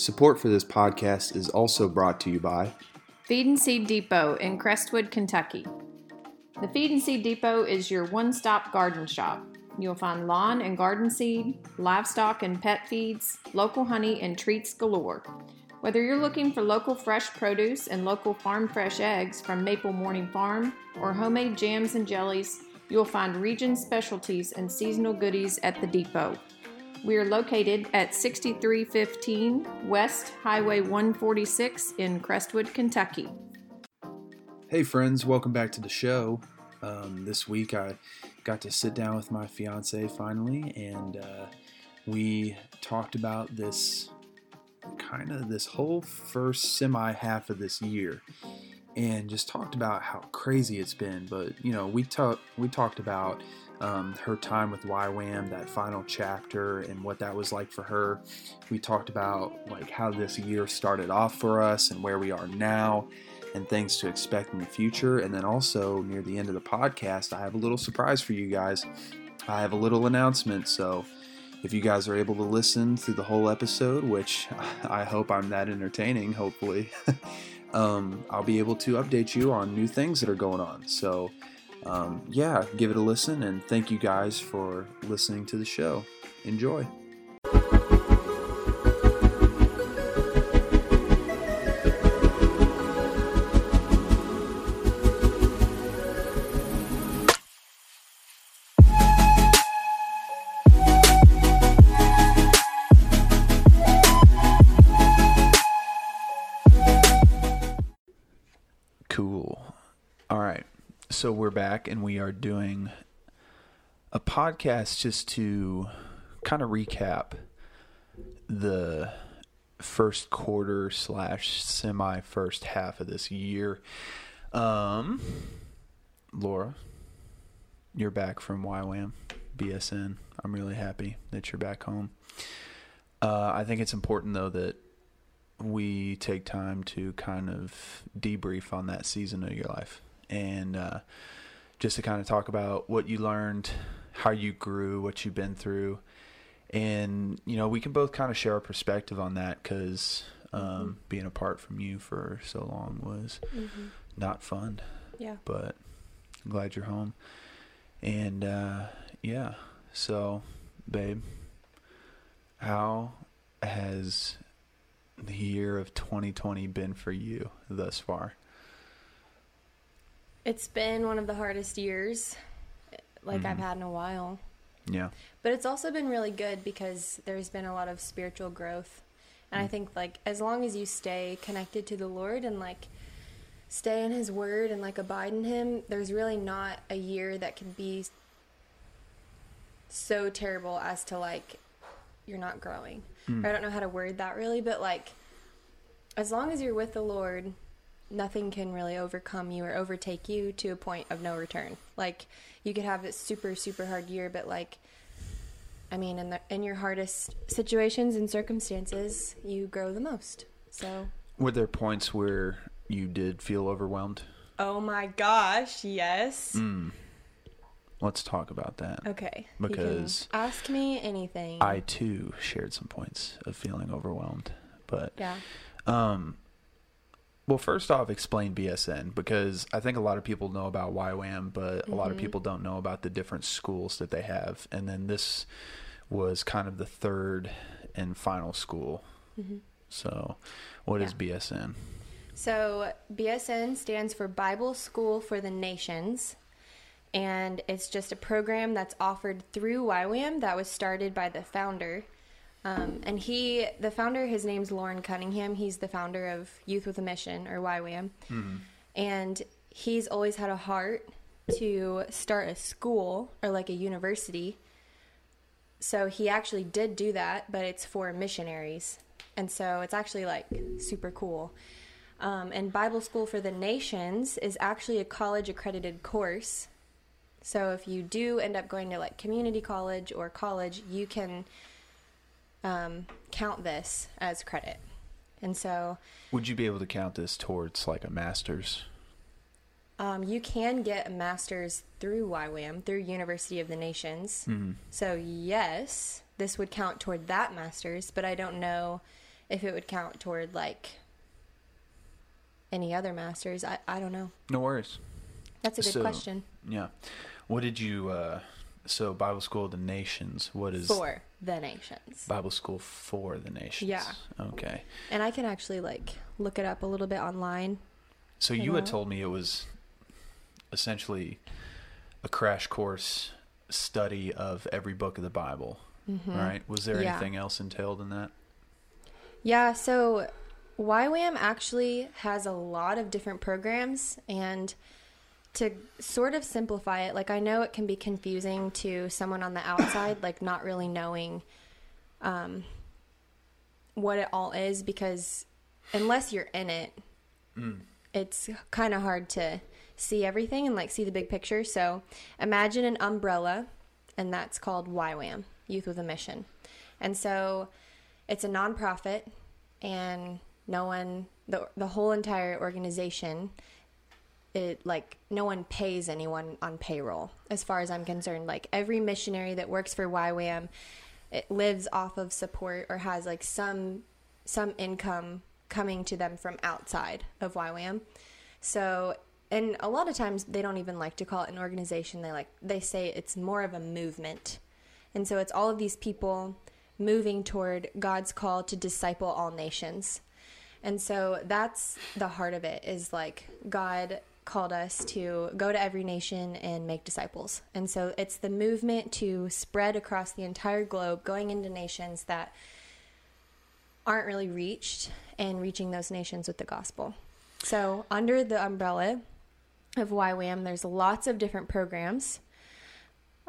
Support for this podcast is also brought to you by Feed and Seed Depot in Crestwood, Kentucky. The Feed and Seed Depot is your one stop garden shop. You'll find lawn and garden seed, livestock and pet feeds, local honey, and treats galore. Whether you're looking for local fresh produce and local farm fresh eggs from Maple Morning Farm or homemade jams and jellies, you'll find region specialties and seasonal goodies at the depot. We are located at 6315 West Highway 146 in Crestwood, Kentucky. Hey, friends, welcome back to the show. Um, this week I got to sit down with my fiance finally, and uh, we talked about this kind of this whole first semi half of this year and just talked about how crazy it's been but you know we talked we talked about um, her time with YWAM, that final chapter, and what that was like for her. We talked about like how this year started off for us and where we are now, and things to expect in the future. And then also near the end of the podcast, I have a little surprise for you guys. I have a little announcement, so if you guys are able to listen through the whole episode, which I hope I'm that entertaining, hopefully, um, I'll be able to update you on new things that are going on. So um, yeah, give it a listen, and thank you guys for listening to the show. Enjoy. So we're back and we are doing a podcast just to kind of recap the first quarter slash semi first half of this year. Um, Laura, you're back from YWAM, BSN. I'm really happy that you're back home. Uh, I think it's important though that we take time to kind of debrief on that season of your life and uh, just to kind of talk about what you learned, how you grew, what you've been through, and you know we can both kind of share our perspective on that because um, mm-hmm. being apart from you for so long was mm-hmm. not fun. Yeah, but I'm glad you're home, and uh, yeah, so babe, how has the year of 2020 been for you thus far? It's been one of the hardest years like mm-hmm. I've had in a while. Yeah. But it's also been really good because there's been a lot of spiritual growth. And mm. I think like as long as you stay connected to the Lord and like stay in his word and like abide in him, there's really not a year that can be so terrible as to like you're not growing. Mm. I don't know how to word that really, but like as long as you're with the Lord nothing can really overcome you or overtake you to a point of no return. Like you could have a super super hard year, but like I mean, in the in your hardest situations and circumstances, you grow the most. So were there points where you did feel overwhelmed? Oh my gosh, yes. Mm. Let's talk about that. Okay. Because ask me anything. I too shared some points of feeling overwhelmed, but yeah. Um, well, first off, explain BSN because I think a lot of people know about YWAM, but mm-hmm. a lot of mm-hmm. people don't know about the different schools that they have. And then this was kind of the third and final school. Mm-hmm. So, what yeah. is BSN? So, BSN stands for Bible School for the Nations. And it's just a program that's offered through YWAM that was started by the founder, um, and he, the founder, his name's Loren Cunningham. He's the founder of Youth with a Mission or YWAM. Mm-hmm. And he's always had a heart to start a school or like a university. So he actually did do that, but it's for missionaries. And so it's actually like super cool. Um, and Bible School for the Nations is actually a college accredited course. So if you do end up going to like community college or college, you can um, count this as credit. And so, would you be able to count this towards like a master's? Um, you can get a master's through YWAM, through University of the Nations. Mm-hmm. So, yes, this would count toward that master's, but I don't know if it would count toward like any other masters. I, I don't know. No worries. That's a good So- question. Yeah. What did you? uh So Bible School of the Nations. What is For the nations. Bible School for the Nations? Yeah. Okay. And I can actually like look it up a little bit online. So you had told me it was essentially a crash course study of every book of the Bible, right? Was there Mm-hmm. Yeah. anything else entailed in that? Yeah, so YWAM actually has a lot of different programs and to sort of simplify it, like I know it can be confusing to someone on the outside, like not really knowing um, what it all is because unless you're in it, it's kind of hard to see everything and like see the big picture. So imagine an umbrella, and that's called YWAM, Youth with a Mission. And so it's a nonprofit, and no one, the, the whole entire organization, it like no one pays anyone on payroll as far as I'm concerned. Like every missionary that works for YWAM, it lives off of support or has like some some income coming to them from outside of YWAM. So, and a lot of times they don't even like to call it an organization. They like they say it's more of a movement. And so it's all of these people moving toward God's call to disciple all nations. And so that's the heart of it is like God called us to go to every nation and make disciples. And so it's the movement to spread across the entire globe, going into nations that aren't really reached and reaching those nations with the gospel. So, under the umbrella of YWAM, there's lots of different programs.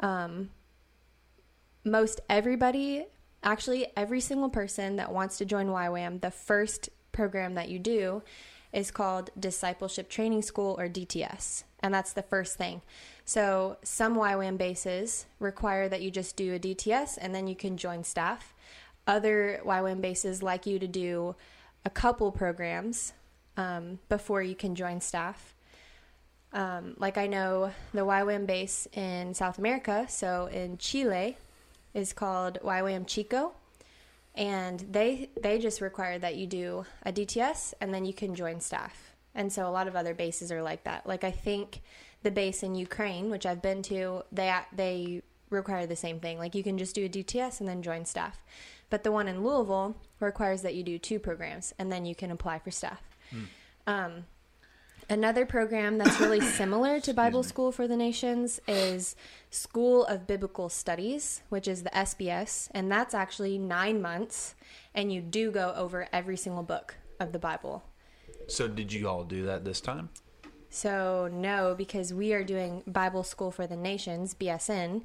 Um, most everybody, actually, every single person that wants to join YWAM, the first program that you do is called Discipleship Training School or DTS. And that's the first thing. So, some YWAM bases require that you just do a DTS and then you can join staff. Other YWAM bases like you to do a couple programs um, before you can join staff. Um, like I know the YWAM base in South America, so in Chile, is called YWAM Chico, and they they just require that you do a DTS and then you can join staff. And so a lot of other bases are like that. Like I think the base in Ukraine, which I've been to, they they require the same thing. Like you can just do a DTS and then join staff. But the one in Louisville requires that you do two programs and then you can apply for staff. Um, another program that's really similar to Bible School for the Nations is School of Biblical Studies, which is the SBS, and that's actually nine months, and you do go over every single book of the Bible. So did you all do that this time? So, no, because we are doing Bible School for the Nations, BSN,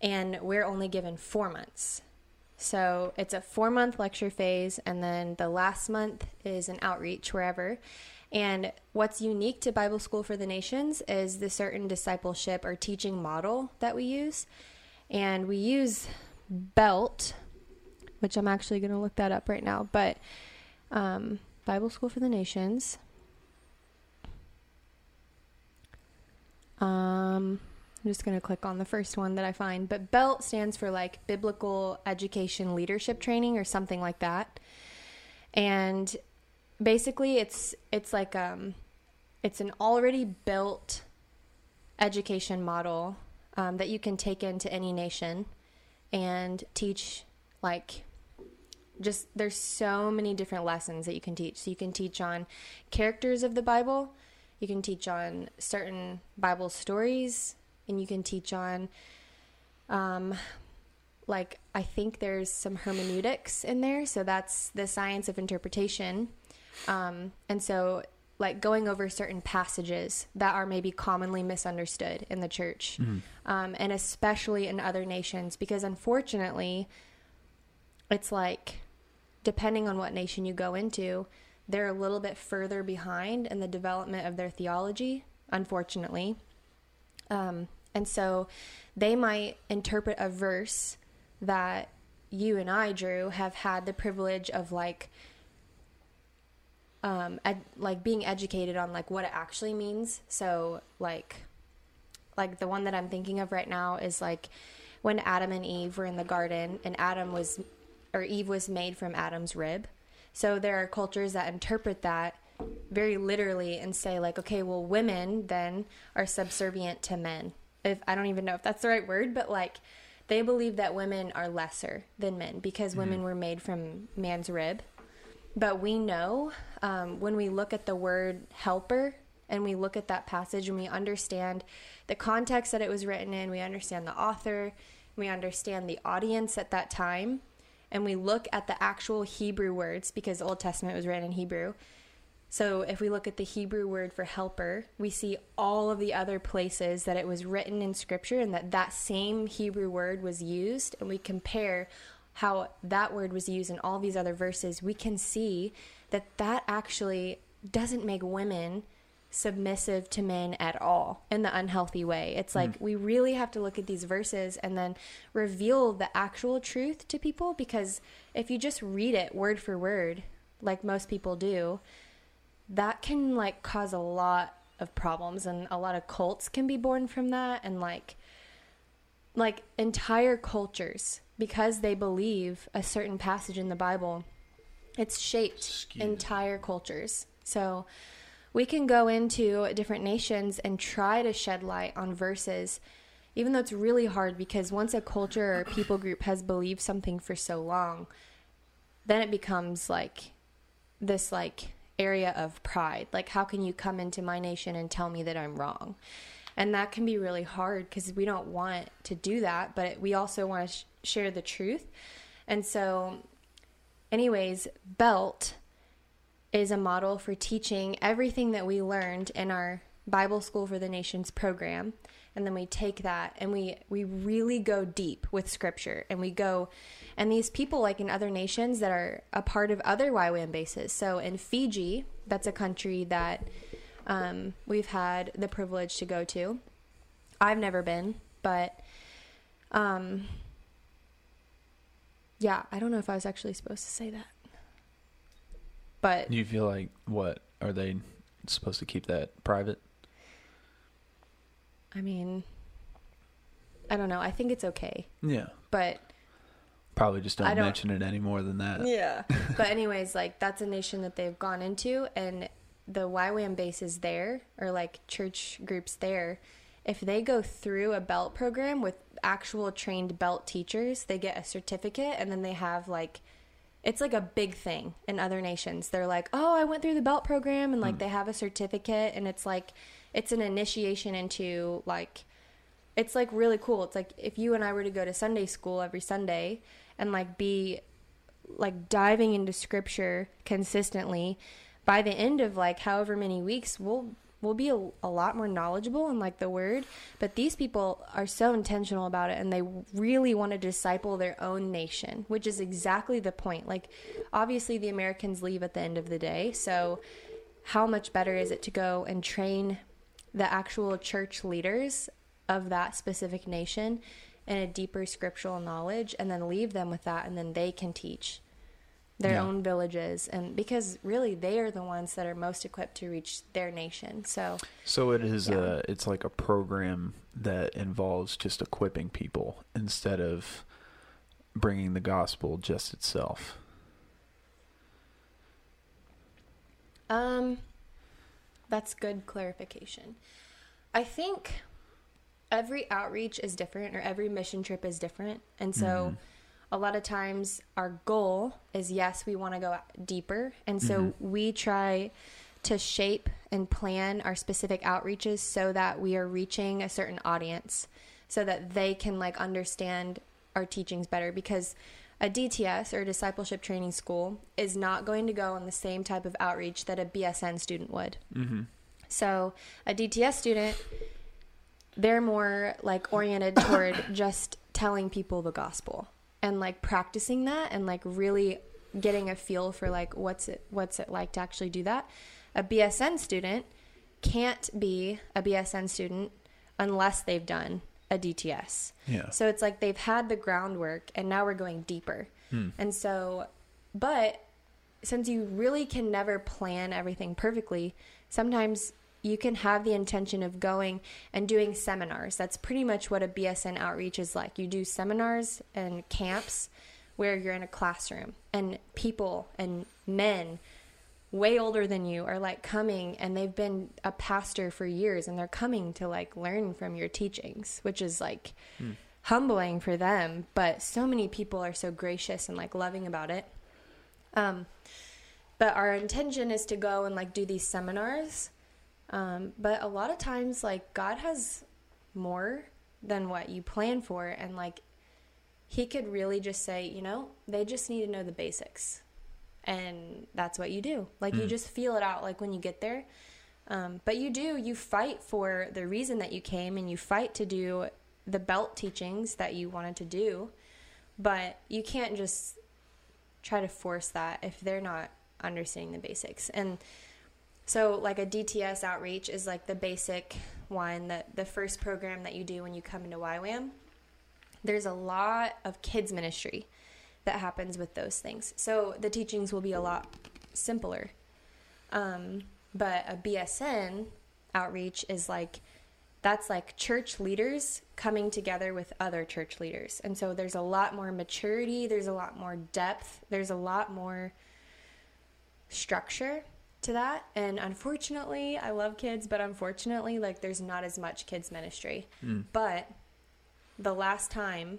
and we're only given four months. So, it's a four month lecture phase, and then the last month is an outreach wherever. And what's unique to Bible School for the Nations is the certain discipleship or teaching model that we use. And we use BELT, which I'm actually going to look that up right now, but um, Bible School for the Nations. Um, I'm just going to click on the first one that I find. But BELT stands for like Biblical Education Leadership Training or something like that. And basically it's it's like um it's an already built education model um, that you can take into any nation and teach like just there's so many different lessons that you can teach. So you can teach on characters of the bible you can teach on certain bible stories and you can teach on um, like i think there's some hermeneutics in there. So that's the science of interpretation um, and so like going over certain passages that are maybe commonly misunderstood in the church um, and especially in other nations because unfortunately it's like depending on what nation you go into they're a little bit further behind in the development of their theology unfortunately. Um, and so they might interpret a verse that you and I, Drew, have had the privilege of like, um, ed- like being educated on like what it actually means. So like, like the one that I'm thinking of right now is like when Adam and Eve were in the garden and Adam was, or Eve was made from Adam's rib. So there are cultures that interpret that very literally and say like, okay, well, women then are subservient to men. If I don't even know if that's the right word, but like they believe that women are lesser than men because mm-hmm. women were made from man's rib. But we know um, when we look at the word helper and we look at that passage and we understand the context that it was written in, we understand the author, we understand the audience at that time, and we look at the actual Hebrew words because the Old Testament was written in Hebrew. So if we look at the Hebrew word for helper, we see all of the other places that it was written in scripture and that that same Hebrew word was used and we compare how that word was used in all these other verses, we can see that that actually doesn't make women submissive to men at all in the unhealthy way. It's like mm. we really have to look at these verses and then reveal the actual truth to people because if you just read it word for word, like most people do, that can like cause a lot of problems and a lot of cults can be born from that and like like entire cultures because they believe a certain passage in the Bible it's shaped entire cultures. So we can go into different nations and try to shed light on verses, even though it's really hard because once a culture or people group has believed something for so long, then it becomes like this like area of pride. Like, how can you come into my nation and tell me that I'm wrong? And that can be really hard because we don't want to do that, but we also want to sh- share the truth. And so, anyways, Belt is a model for teaching everything that we learned in our Bible School for the Nations program. And then we take that and we, we really go deep with scripture and we go, and these people, like in other nations that are a part of other YWAM bases. So in Fiji, that's a country that um, we've had the privilege to go to. I've never been, but um, yeah, I don't know if I was actually supposed to say that. But you feel like what are they supposed to keep that private? I mean, I don't know. I think it's okay. Yeah. But probably just don't, don't mention it any more than that. Yeah. but anyways, like that's a nation that they've gone into and the YWAM bases there or like church groups there, if they go through a belt program with actual trained belt teachers, they get a certificate and then they have like it's like a big thing in other nations. They're like, "Oh, I went through the belt program," and like mm. they have a certificate, and it's like it's an initiation into like it's like really cool. It's like if you and I were to go to Sunday school every Sunday and like be like diving into scripture consistently, by the end of like however many weeks, we'll we'll be a, a, lot more knowledgeable in like the word. But these people are so intentional about it and they really want to disciple their own nation which is exactly the point. Like obviously the americans leave at the end of the day so how much better is it to go and train the actual church leaders of that specific nation in a deeper scriptural knowledge and then leave them with that and then they can teach their yeah. own villages and because really they are the ones that are most equipped to reach their nation so so it is yeah. a it's like a program that involves just equipping people instead of bringing the gospel just itself um that's good clarification i think every outreach is different or every mission trip is different and so mm-hmm a lot of times our goal is yes, we want to go deeper. And so mm-hmm. we try to shape and plan our specific outreaches so that we are reaching a certain audience so that they can like understand our teachings better because a DTS or a discipleship training school is not going to go on the same type of outreach that a BSN student would. Mm-hmm. So a DTS student, they're more like oriented toward just telling people the gospel and like practicing that and like really getting a feel for like what's it what's it like to actually do that. A BSN student can't be a BSN student unless they've done a DTS. Yeah. So it's like they've had the groundwork and now we're going deeper. Hmm. And so but since you really can never plan everything perfectly, sometimes you can have the intention of going and doing seminars. That's pretty much what a BSN outreach is like. You do seminars and camps where you're in a classroom and people and men way older than you are like coming and they've been a pastor for years and they're coming to like learn from your teachings, which is like humbling for them, but so many people are so gracious and like loving about it. Um but our intention is to go and like do these seminars. Um but a lot of times like God has more than what you plan for and like he could really just say, you know, they just need to know the basics and that's what you do. Like you just feel it out like when you get there. Um, but you do, you fight for the reason that you came and you fight to do the belt teachings that you wanted to do. But you can't just try to force that if they're not understanding the basics. And so, like a DTS outreach is like the basic one, that the first program that you do when you come into YWAM. There's a lot of kids ministry that happens with those things. So the teachings will be a lot simpler. Um, but a BSN outreach is like that's like church leaders coming together with other church leaders. And so there's a lot more maturity, there's a lot more depth, there's a lot more structure to that. And unfortunately, I love kids, but unfortunately, like there's not as much kids ministry. But the last time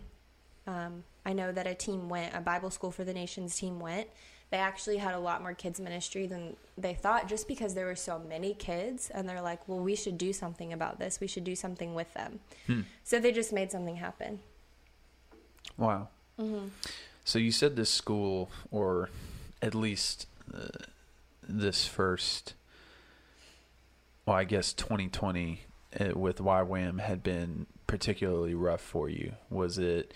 um, I know that a team went, a Bible School for the Nations team went. They actually had a lot more kids ministry than they thought, just because there were so many kids, and they're like, "Well, we should do something about this. We should do something with them." So they just made something happen. Wow. So you said this school, or at least uh, this first, well, I guess 2020 uh, with YWAM had been particularly rough for you. Was it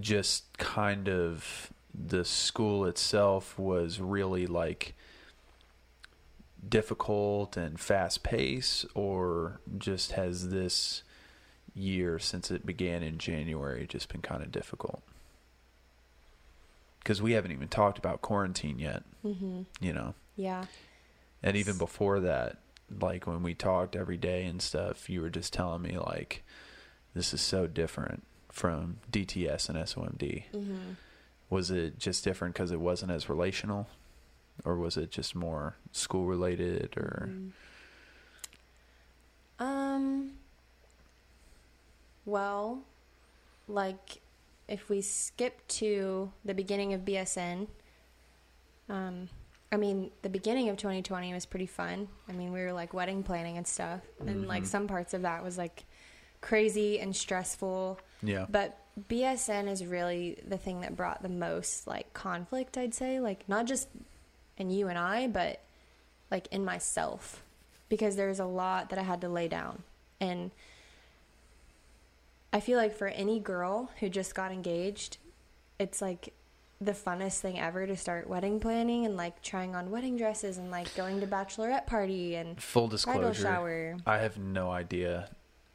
just kind of the school itself was really like difficult and fast pace, or just has this year since it began in January just been kind of difficult? Because we haven't even talked about quarantine yet, Mm-hmm. you know. Yeah. And even before that, like when we talked every day and stuff, you were just telling me like this is so different from DTS and SOMD. Mm-hmm. Was it just different because it wasn't as relational, or was it just more school related? Or Um. Well, like if we skip to the beginning of BSN, um, I mean, the beginning of 2020 was pretty fun. I mean, we were like wedding planning and stuff, and like mm-hmm. some parts of that was like crazy and stressful. yeah, But BSN is really the thing that brought the most like conflict, I'd say. Like not just in you and I, but like in myself. Because there's a lot that I had to lay down. And I feel like for any girl who just got engaged, it's like the funnest thing ever to start wedding planning and like trying on wedding dresses and like going to bachelorette party and full disclosure, shower. I have no idea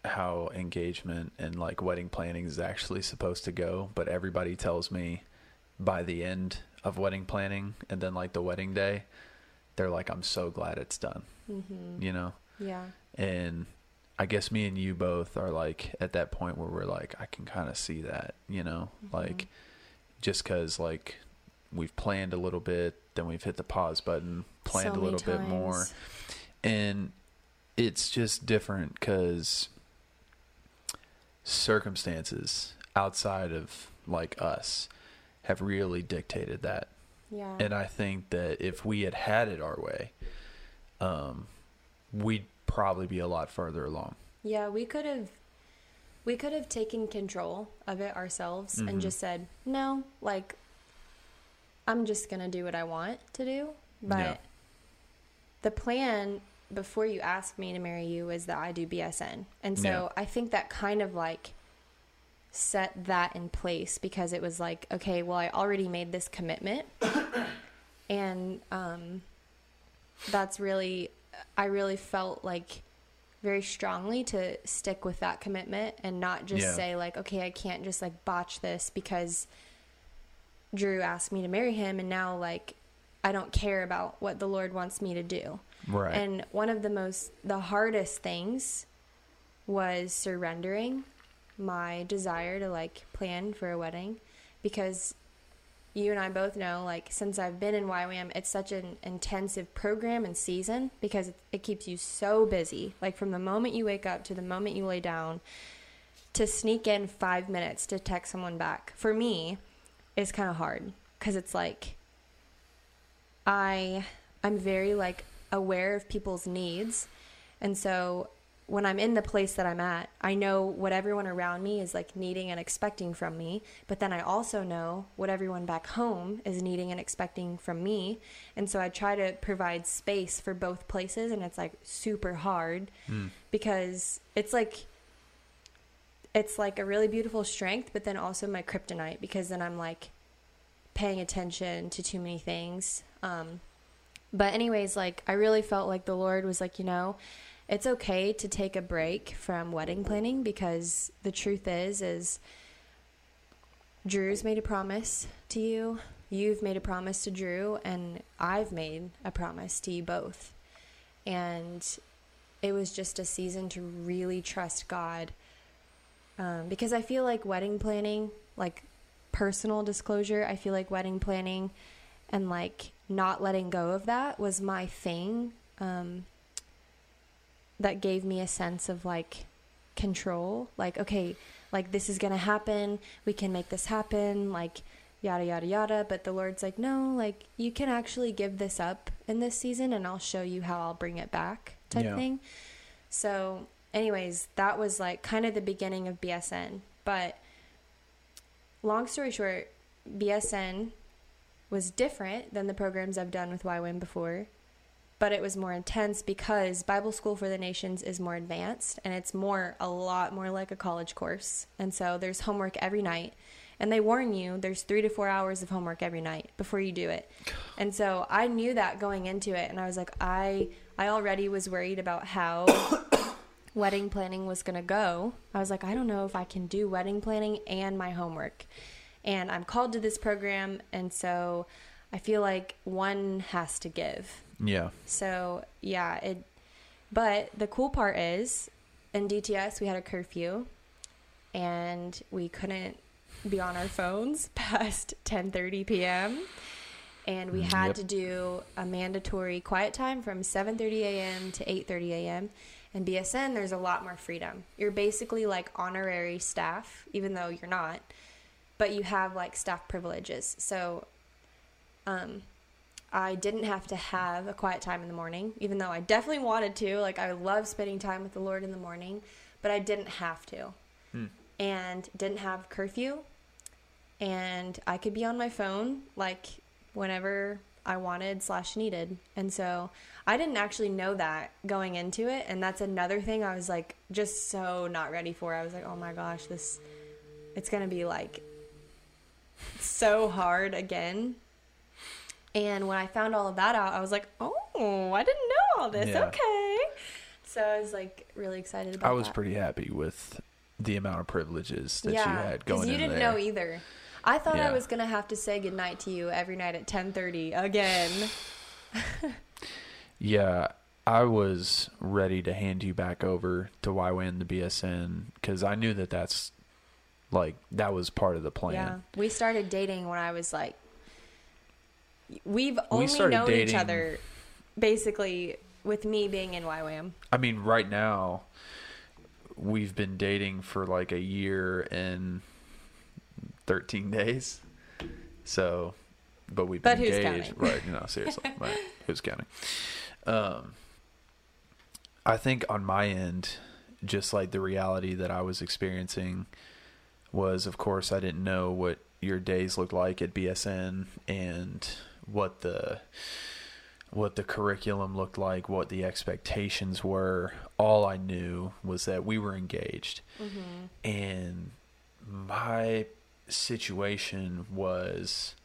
how engagement and like wedding planning is actually supposed to go, but everybody tells me by the end of wedding planning and then like the wedding day, they're like, I'm so glad it's done, Mm-hmm. you know? Yeah. And I guess me and you both are like at that point where we're like, I can kind of see that, you know, like just because like we've planned a little bit, then we've hit the pause button, planned So a little bit more. and it's just different because circumstances outside of like us have really dictated that. Yeah. and i think that if we had had it our way um we'd probably be a lot further along. Yeah, we could have we could have taken control of it ourselves Mhm. and just said, "No, like I'm just going to do what I want to do." But Yeah. the plan before you asked me to marry you is that I do BSN. And so Yeah. I think that kind of like set that in place because it was like, okay, well, I already made this commitment. and um that's really I really felt like very strongly to stick with that commitment and not just Yeah. say like, okay, I can't just like botch this because Drew asked me to marry him and now like I don't care about what the Lord wants me to do. right And one of the most the hardest things was surrendering my desire to like plan for a wedding because you and I both know, like since I've been in YWAM, it's such an intensive program and season because it, it keeps you so busy. Like from the moment you wake up to the moment you lay down, to sneak in five minutes to text someone back for me is kind of hard because it's like I I'm very like aware of people's needs, and so when I'm in the place that I'm at, I know what everyone around me is like needing and expecting from me, but then I also know what everyone back home is needing and expecting from me. And so I try to provide space for both places and it's like super hard Mm. because it's like it's like a really beautiful strength, but then also my kryptonite because then I'm like paying attention to too many things. Um but anyways, like I really felt like the Lord was like, you know, it's okay to take a break from wedding planning because the truth is is Drew's made a promise to you, you've made a promise to Drew, and I've made a promise to you both. And it was just a season to really trust God. Um, because I feel like wedding planning, like personal disclosure, I feel like wedding planning and like not letting go of that was my thing. Um, that gave me a sense of like control. Like okay like this is gonna happen. We can make this happen. Like yada yada yada. But the lord's like no like you can actually give this up in this season and i'll show you how i'll bring it back type Yeah. thing. So anyways that was like kind of the beginning of bsn but long story short bsn was different than the programs i've done with ywam before but it was more intense because Bible School for the Nations is more advanced and it's more a lot more like a college course. And so there's homework every night. And they warn you there's 3 to 4 hours of homework every night before you do it. And so I knew that going into it and I was like I I already was worried about how wedding planning was going to go. I was like I don't know if I can do wedding planning and my homework. And I'm called to this program and so I feel like one has to give. Yeah. So yeah, it. But the cool part is, in DTS we had a curfew, and we couldn't be on our phones past 10:30 p.m. And we had Yep. to do a mandatory quiet time from 7:30 a.m. to 8:30 a.m. And BSN, there's a lot more freedom. You're basically like honorary staff, even though you're not, but you have like staff privileges. So, um, I didn't have to have a quiet time in the morning, even though I definitely wanted to. Like, I love spending time with the Lord in the morning, but I didn't have to. Hmm. And didn't have curfew. And I could be on my phone, like, whenever I wanted slash needed. And so I didn't actually know that going into it. And that's another thing I was, like, just so not ready for. I was like, oh my gosh, this, it's going to be, like, so hard again. And when I found all of that out, I was like, "Oh, I didn't know all this. Yeah. Okay." So I was like really excited about I was that. pretty happy with the amount of privileges that you had because going you didn't there. know either. I thought Yeah. I was gonna have to say goodnight to you every night at ten thirty again. Yeah, I was ready to hand you back over to YWAM the BSN because I knew that that's like that was part of the plan. Yeah, we started dating when I was like, we've only started known each other basically with me being in YWAM. I mean, right now we've been dating for like a year and thirteen days. So, but we've been But who's engaged, counting? right? No, seriously, right? Who's counting? Um, I think on my end, just like the reality that I was experiencing was, of course, I didn't know what your days looked like at BSN and what the what the curriculum looked like, what the expectations were. All I knew was that we were engaged. Mm-hmm. And my situation was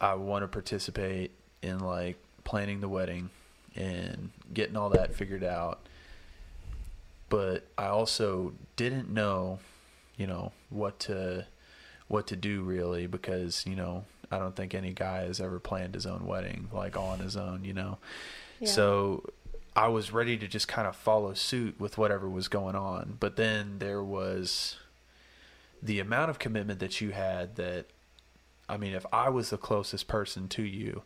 I want to participate in like planning the wedding and getting all that figured out. But I also didn't know, you know, what to what to do really because, you know, I don't think any guy has ever planned his own wedding like all on his own, you know. Yeah. So I was ready to just kind of follow suit with whatever was going on. But then there was the amount of commitment that you had that I mean, if I was the closest person to you,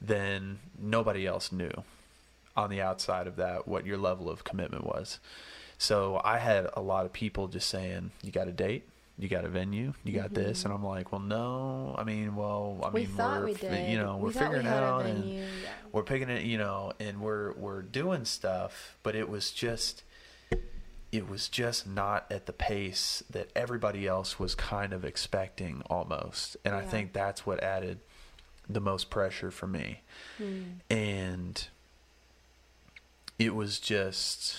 then nobody else knew on the outside of that what your level of commitment was. So I had a lot of people just saying, "You got a date? You got a venue? You got this?" And I'm like, "Well, no. I mean, well, I Mm-hmm. we mean, thought we're we did. you know, We we're we figuring it had a out and yeah. we're picking it, you know, and we're we're doing stuff, but it was just it was just not at the pace that everybody else was kind of expecting almost. And I think that's what added the most pressure for me. Hmm. And it was just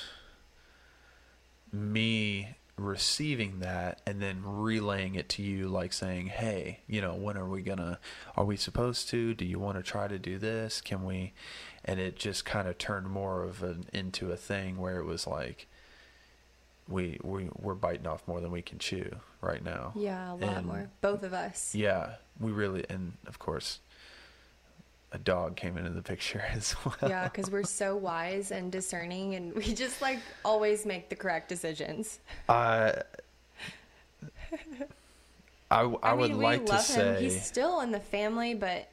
me receiving that and then relaying it to you like saying hey you know when are we gonna are we supposed to do you want to try to do this can we and it just kind of turned more of an into a thing where it was like we we we're biting off more than we can chew right now Yeah, a lot And- more. Both of us. yeah we really and of course a dog came into the picture as well Yeah, because we're so wise and discerning, and we just like always make the correct decisions. Uh, I I, I, would mean, like we to love say him. He's still in the family, but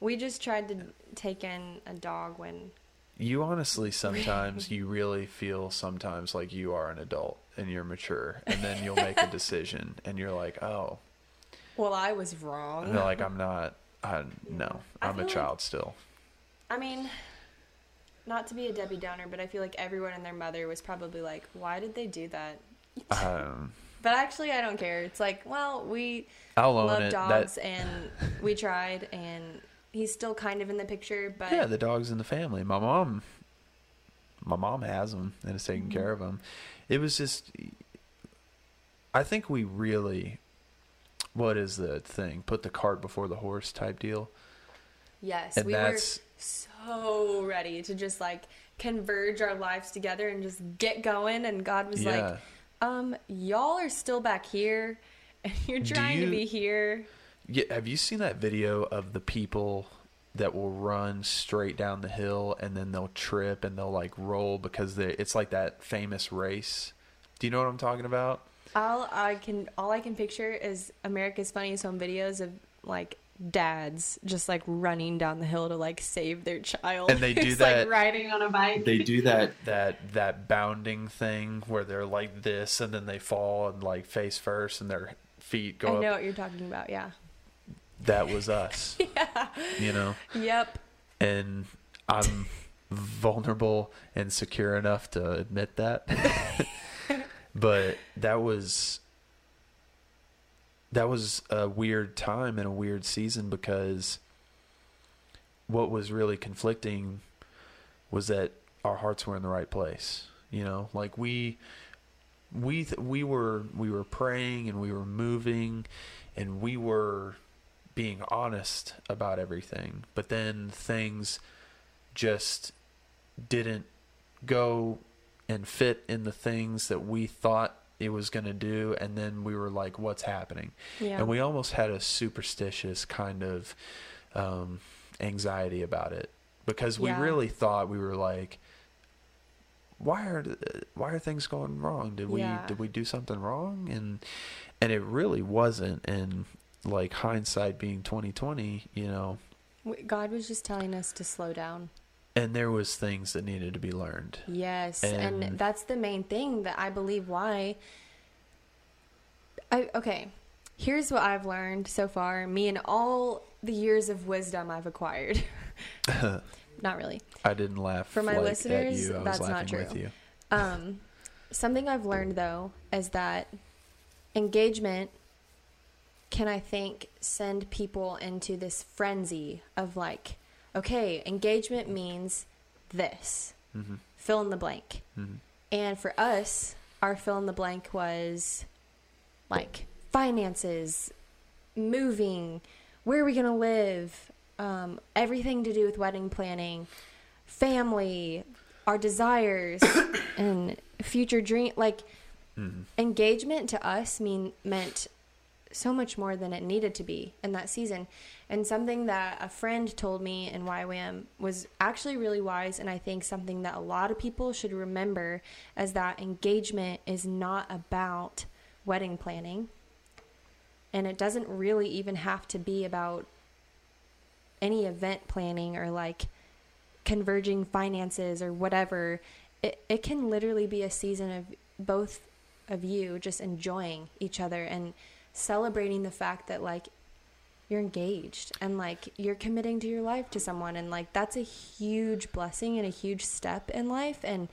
we just tried to take in a dog when. you honestly sometimes you really feel sometimes like you are an adult and you're mature and then you'll make a decision and you're like oh Well, I was wrong. and they're like I'm not I no I I'm a feel like- child still I mean, not to be a Debbie Downer, but I feel like everyone and their mother was probably like, "Why did they do that?" um, But actually, I don't care. It's like, well, we I'll love it dogs, that and we tried, and he's still kind of in the picture. But yeah the dog's in the family my mom my mom has them and is Mm-hmm. taking care of them it was just i think we really what is the thing put the cart before the horse type deal yes, and we were that's so ready to just like converge our lives together and just get going. And God was yeah like, um, y'all are still back here, and you're trying you- to be here. Yeah, have you seen that video of the people that will run straight down the hill and then they'll trip and they'll like roll because they it's like that famous race. Do you know what I'm talking about? All I can, all I can picture is America's Funniest Home Videos of like dads just like running down the hill to like save their child. And they do that- like riding on a bike. They do that that that bounding thing where they're like this and then they fall and like face first and their feet go I know up. what you're talking about. Yeah. That was us. Yeah you know? Yep. And I'm vulnerable and secure enough to admit that. But that was that was a weird time and a weird season because what was really conflicting was that our hearts were in the right place. You know, like we we th- we were we were praying and we were moving and we were being honest about everything. But then things just didn't go and fit in the things that we thought it was going to do and then we were like what's happening Yeah. and we almost had a superstitious kind of um, anxiety about it because we Yeah. really thought we were like why are why are things going wrong did we Yeah. did we do something wrong and and it really wasn't and like hindsight being 2020 you know God was just telling us to slow down. And there was things that needed to be learned Yes, and, And- that's the main thing that I believe why I okay. Here's what I've learned so far, me and all the years of wisdom I've acquired. Not really. I didn't laugh For my like, listeners, at you. I that's not true. you. Um, something I've learned though is that engagement can I think send people into this frenzy of like, okay, engagement means this. Mm-hmm. Fill in the blank. And for us, our fill in the blank was like finances, moving, where are we going to live, um, everything to do with wedding planning, family, our desires, and future dream. Like engagement to us mean meant so much more than it needed to be in that season. And something that a friend told me in YWAM was actually really wise, and I think something that a lot of people should remember is that engagement is not about wedding planning. And it doesn't really even have to be about any event planning or like converging finances or whatever. It, it can literally be a season of both of you just enjoying each other and celebrating the fact that like you're engaged and like you're committing to your life to someone and like that's a huge blessing and a huge step in life and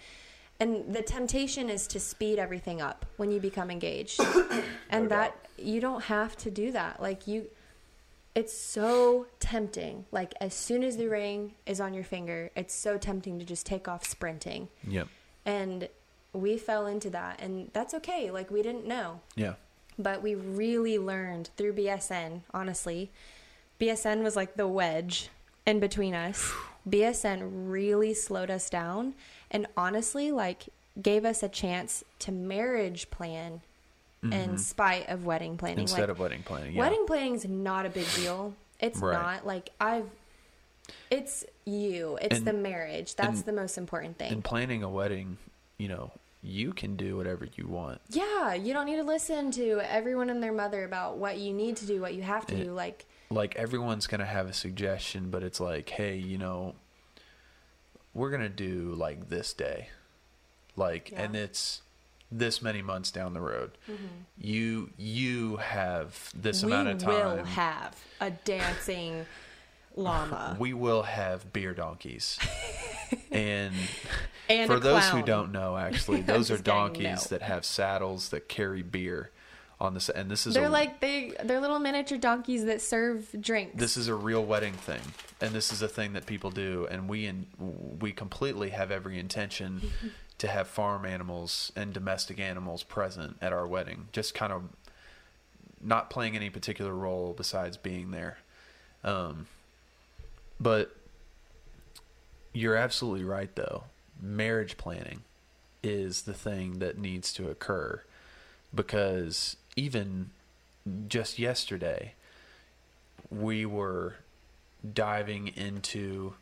and the temptation is to speed everything up when you become engaged. And No that you don't have to do that. Like you it's so tempting. Like as soon as the ring is on your finger it's so tempting to just take off sprinting. Yep. and we fell into that and that's okay. Like we didn't know. Yeah. But we really learned through BSN, honestly. BSN was like the wedge in between us. BSN really slowed us down and honestly like gave us a chance to marriage plan in mm-hmm. spite of wedding planning. Instead like, of wedding planning. Yeah. wedding planning is not a big deal. It's Right. not like I've it's you. It's And- the marriage. That's and- the most important thing. And planning a wedding, you know, you can do whatever you want. yeah, you don't need to listen to everyone and their mother about what you need to do, what you have to Yeah. do. Like like everyone's gonna have a suggestion, but it's like, hey, you know, we're gonna do like this day, like, Yeah. and it's this many months down the road. Mm-hmm. You you have this we amount of time. You will have a dancing llama. We will have beer donkeys, and and for those who don't know, actually, those are donkeys that have saddles that carry beer on this And this is They're a, like they they're little miniature donkeys that serve drinks. this is a real wedding thing and this is a thing that people do and we in, we completely have every intention to have farm animals and domestic animals present at our wedding just kind of not playing any particular role besides being there. Um, but you're absolutely right though marriage planning is the thing that needs to occur because even just yesterday we were diving into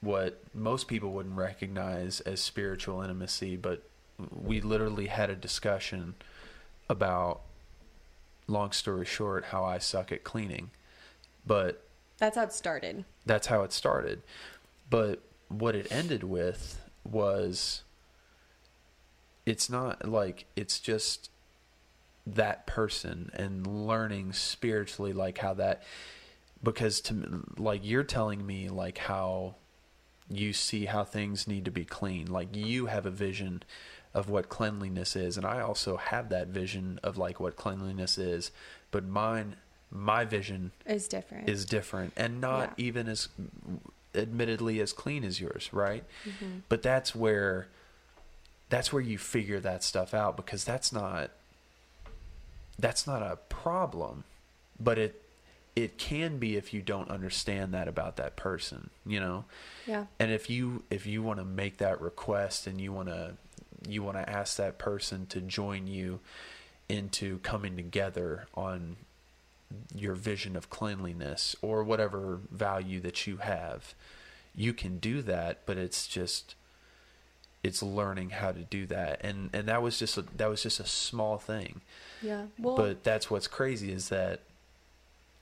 what most people wouldn't recognize as spiritual intimacy, but we literally had a discussion about, long story short, how I suck at cleaning. But That's how it started. that's how it started. But what it ended with was it's not like it's just that person and learning spiritually like how that because to like you're telling me like how you see how things need to be clean like you have a vision of what cleanliness is and I also have that vision of like what cleanliness is but mine my vision Is different. is different and not Yeah. even as admittedly as clean as yours right Mm-hmm. but that's where that's where you figure that stuff out because that's not that's not a problem but it it can be if you don't understand that about that person you know yeah. and if you if you want to make that request and you want to you want to ask that person to join you into coming together on your vision of cleanliness or whatever value that you have you can do that but it's just it's learning how to do that and and that was just a, that was just a small thing Yeah. Well, but that's what's crazy is that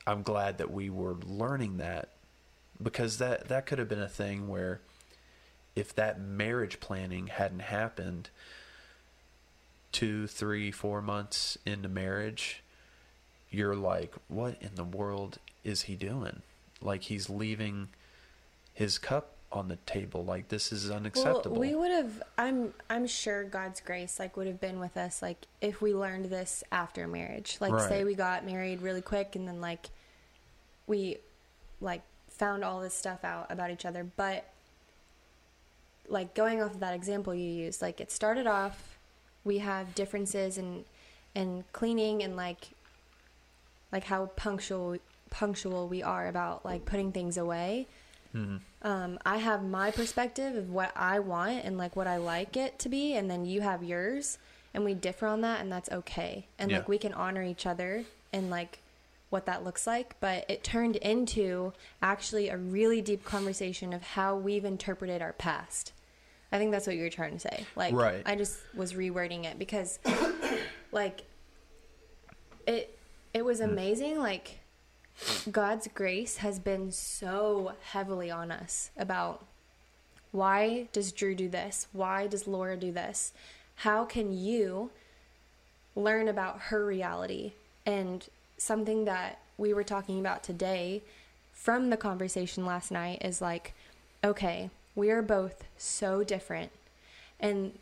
I'm glad that we were learning that because that that could have been a thing where if that marriage planning hadn't happened two, three, four months into marriage, you're like, what in the world is he doing? Like he's leaving his cup on the table. Like this is unacceptable. Well, we would have. I'm. I'm sure God's grace like would have been with us like if we learned this after marriage. Like, say we got married really quick and then like we like found all this stuff out about each other, but like going off of that example you used, like it started off, we have differences in in cleaning and like like how punctual punctual we are about like putting things away Mhm. um, I have my perspective of what I want and like what I like it to be, and then you have yours, and we differ on that, and that's okay. And Yeah. like we can honor each other and like what that looks like. But it turned into actually a really deep conversation of how we've interpreted our past. I think that's what you were trying to say. Like, Right. I just was rewording it because, like, it it was mm. amazing. Like God's grace has been so heavily on us about why does Drew do this? Why does Laura do this? How can you learn about her reality? And something that we were talking about today from the conversation last night is like, okay, we are both so different. And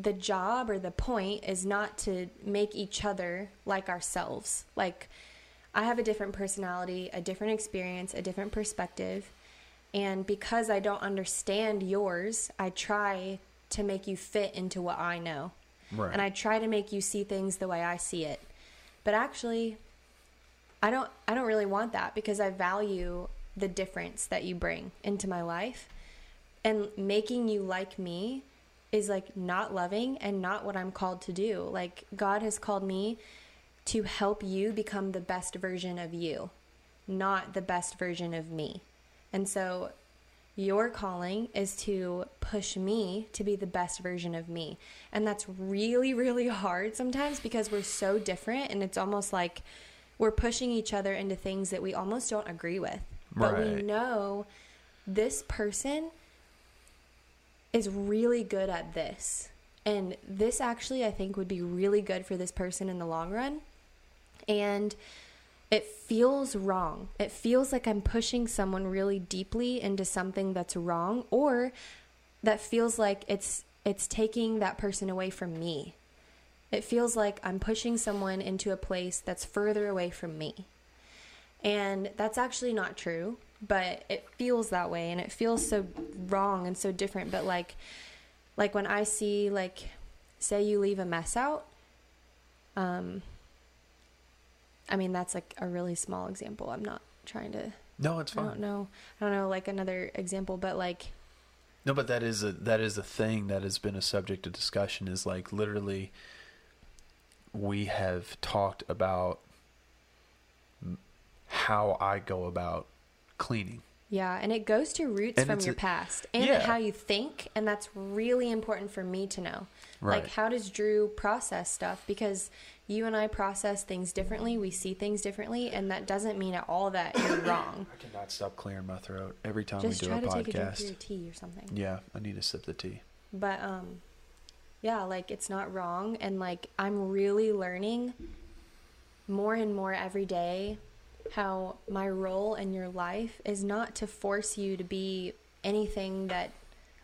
the job or the point is not to make each other like ourselves. Like, I have a different personality, a different experience, a different perspective. And because I don't understand yours, I try to make you fit into what I know. Right. And I try to make you see things the way I see it. But actually, I don't I don't really want that because I value the difference that you bring into my life. And making you like me is like not loving and not what I'm called to do. Like God has called me to help you become the best version of you, not the best version of me. And so your calling is to push me to be the best version of me. And that's really, really hard sometimes because we're so different and it's almost like we're pushing each other into things that we almost don't agree with. But we know this person is really good at this. And this actually, I think, would be really good for this person in the long run. And it feels wrong. It feels like I'm pushing someone really deeply into something that's wrong or that feels like it's it's taking that person away from me. It feels like I'm pushing someone into a place that's further away from me. And that's actually not true, but it feels that way and it feels so wrong and so different, but like like when I see like say you leave a mess out um I mean that's like a really small example. I'm not trying to no, it's fine. I don't know. I don't know like another example, but like No, but that is a that is a thing that has been a subject of discussion. Is like literally, we have talked about how I go about cleaning. Yeah, and it goes to roots And from your a- past and Yeah. how you think, and that's really important for me to know. Right. Like, how does Drew process stuff? Because you and I process things differently, we see things differently, and that doesn't mean at all that you're wrong. I cannot stop clearing my throat every time Just we do try a to take a drink of podcast. your tea or something. Yeah, I need to sip the tea. But um yeah, like it's not wrong and like I'm really learning more and more every day how my role in your life is not to force you to be anything that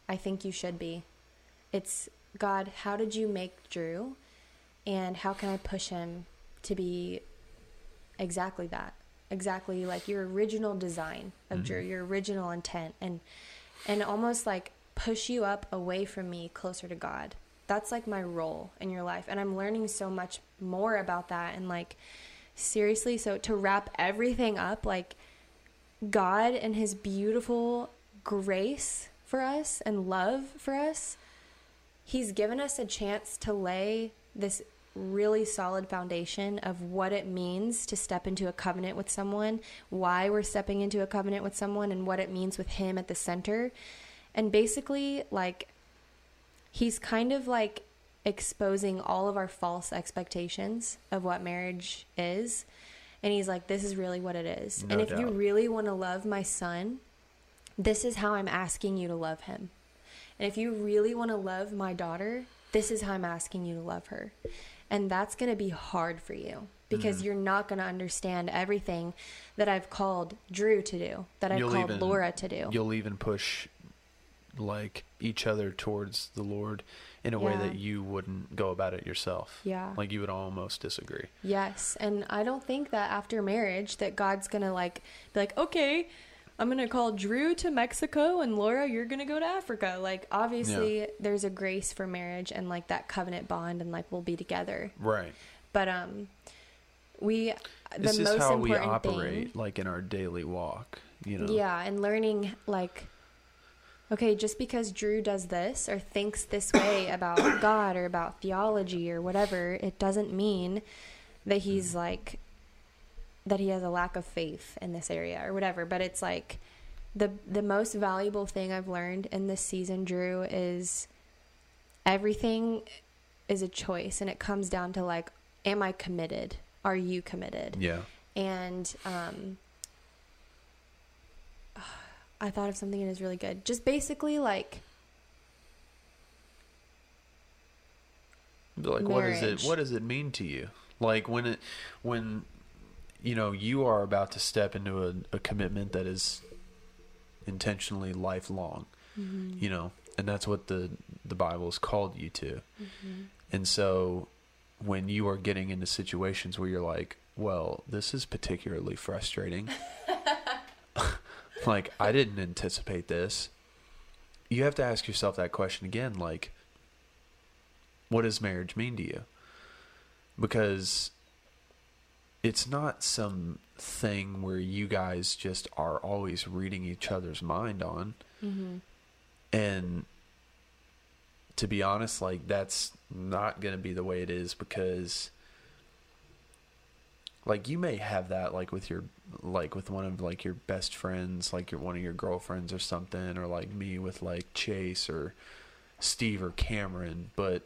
I think you should be. It's God, how did you make Drew? And how can I push him to be exactly that? Exactly like your original design of mm-hmm. Drew, your original intent and and almost like push you up away from me closer to God. That's like my role in your life and I'm learning so much more about that and like seriously so to wrap everything up like God and his beautiful grace for us and love for us he's given us a chance to lay this really solid foundation of what it means to step into a covenant with someone, why we're stepping into a covenant with someone, and what it means with him at the center. And basically, like, he's kind of like exposing all of our false expectations of what marriage is. And he's like, this is really what it is. No and if you really want to love my son, this is how I'm asking you to love him. And if you really want to love my daughter, this is how I'm asking you to love her. And that's going to be hard for you because Mm-hmm. you're not going to understand everything that I've called Drew to do, that I've You'll called even- Laura to do. You'll even push like each other towards the Lord in a way that you wouldn't go about it yourself. Yeah. Like you would almost disagree. Yes, and I don't think that after marriage that God's going to like be like, "Okay, I'm going to call Drew to Mexico and Laura, you're going to go to Africa." Like obviously there's a grace for marriage and like that covenant bond and like we'll be together. Right. But um we the This is most how we operate thing like in our daily walk, you know. Yeah, and learning like okay, just because Drew does this or thinks this way about God or about theology or whatever, it doesn't mean that he's like that he has a lack of faith in this area or whatever, but it's like the the most valuable thing I've learned in this season, Drew, is everything is a choice and it comes down to like am I committed? are you committed? Yeah. And um, I thought of something and it's really good. Just basically like like what does it what does it mean to you? Like when it when you know you are about to step into a, a commitment that is intentionally lifelong mm-hmm. you know and that's what the the bible has called you to. Mm-hmm. And so when you are getting into situations where you're like well this is particularly frustrating like i didn't anticipate this you have to ask yourself that question again like what does marriage mean to you? Because it's not some thing where you guys just are always reading each other's mind on. Mm-hmm. And to be honest, like that's not going to be the way it is because like you may have that like with your like with one of like your best friends, like your one of your girlfriends or something or like me with like Chase or Steve or Cameron, but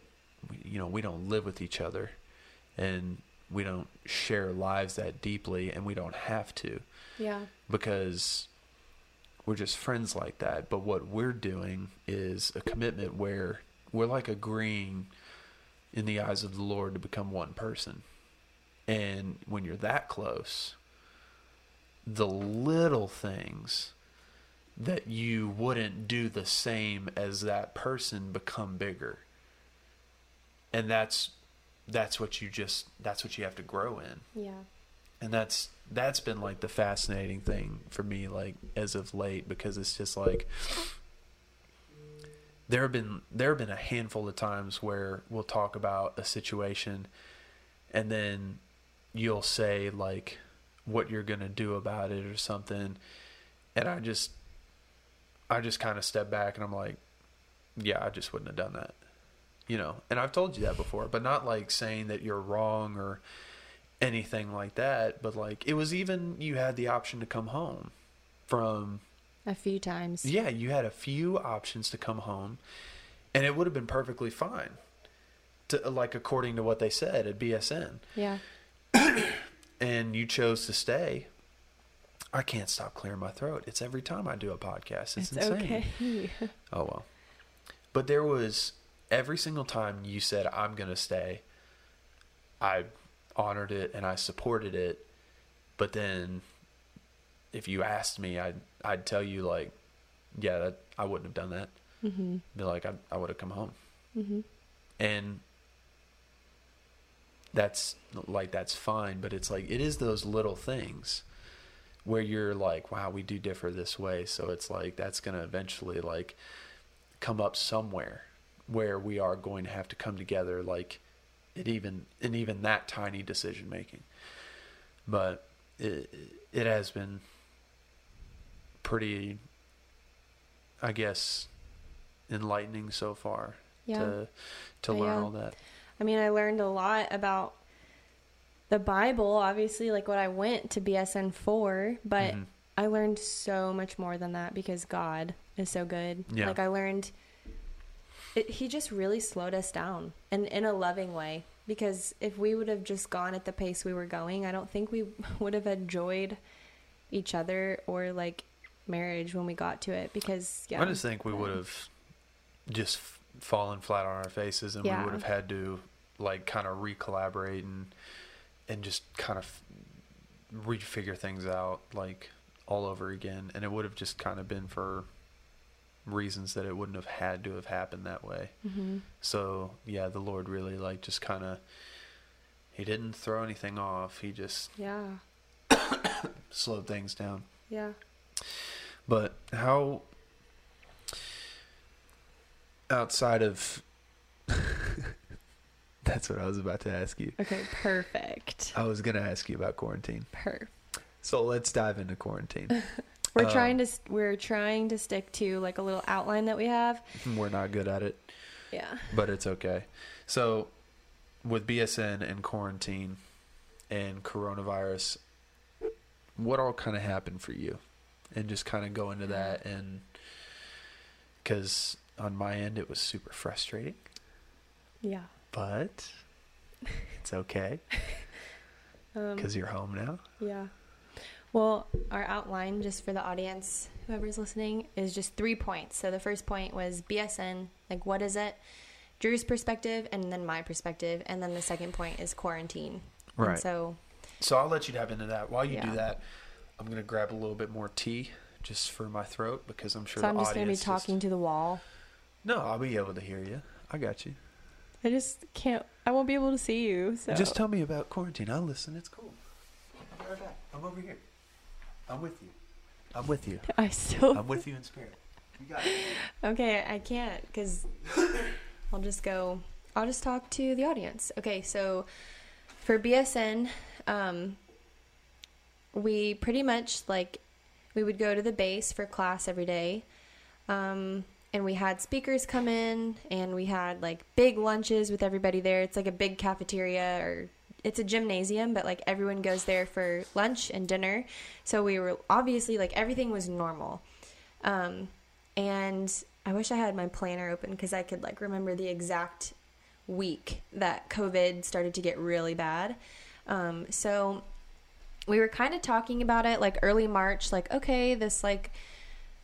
you know, we don't live with each other and we don't share lives that deeply and we don't have to yeah. because we're just friends like that. But what we're doing is a commitment where we're like agreeing in the eyes of the Lord to become one person. And when you're that close, the little things that you wouldn't do the same as that person become bigger. And that's that's what you just that's what you have to grow in Yeah. and that's that's been like the fascinating thing for me like as of late because it's just like there have been there have been a handful of times where we'll talk about a situation and then you'll say like what you're going to do about it or something and I just I just kind of step back and I'm like yeah, I just wouldn't have done that. You know, and I've told you that before, but not like saying that you're wrong or anything like that, but like it was even you had the option to come home from A few times. yeah, you had a few options to come home and it would have been perfectly fine. To like according to what they said at BSN. Yeah. And you chose to stay. I can't stop clearing my throat. It's every time I do a podcast. It's, It's insane. okay. Oh well. But there was every single time you said I'm going to stay, I honored it and I supported it. But then if you asked me, I'd I'd tell you like, yeah, that, I wouldn't have done that. Mm-hmm. Be like, I I would have come home. Mm-hmm. And that's like that's fine, but it's like it is those little things where you're like, wow, we do differ this way, so it's like that's gonna eventually like come up somewhere where we are going to have to come together like it even in even that tiny decision making but it it has been pretty i guess enlightening so far Yeah. to to learn yeah. all that I mean, I learned a lot about the Bible, obviously, like what I went to BSN for, but Mhm. I learned so much more than that because God is so good. Yeah. Like, I learned, it, He just really slowed us down and in a loving way. Because if we would have just gone at the pace we were going, I don't think we would have enjoyed each other or like marriage when we got to it. Because, yeah. i just think we would have just fallen flat on our faces and Yeah. we would have had to like kind of re-collaborate and and just kind of refigure things out like all over again and it would have just kind of been for reasons that it wouldn't have had to have happened that way hmm so yeah the lord really like just kind of he didn't throw anything off he just Yeah. slowed things down Yeah. but how outside of that's what i was about to ask you Okay. Perfect. i was going to ask you about quarantine Perfect. so let's dive into quarantine We're Um, trying to we're trying to stick to like a little outline that we have. we're not good at it Yeah. but it's okay. So, with BSN and quarantine and coronavirus, what all kind of happened for you? And just kind of go into that, and because on my end it was super frustrating, Yeah. but it's okay. Um, Because you're home now. yeah. Well, our outline, just for the audience, whoever's listening, is just three points. So the first point was BSN, like what is it? Drew's perspective, and then my perspective, and then the second point is quarantine. And Right. so So I'll let you dive into that. While you Yeah. do that, I'm gonna grab a little bit more tea just for my throat because I'm sure so the I'm just gonna be talking to the wall. No, I'll be able to hear you. I got you. I just can't. I won't be able to see you. So Just tell me about quarantine. I'll listen. It's cool. I'll be right back. I'm over here. I'm with you. I'm with you. I still I'm with you in spirit. You got it. Okay, I can't because I'll just go. I'll just talk to the audience. Okay, so for BSN, um, we pretty much like we would go to the base for class every day, um, and we had speakers come in, and we had like big lunches with everybody there. It's like a big cafeteria or it's a gymnasium, but like everyone goes there for lunch and dinner. So we were obviously like everything was normal. Um, and I wish I had my planner open because I could like remember the exact week that COVID started to get really bad. Um, so we were kind of talking about it like early March, like, okay, this like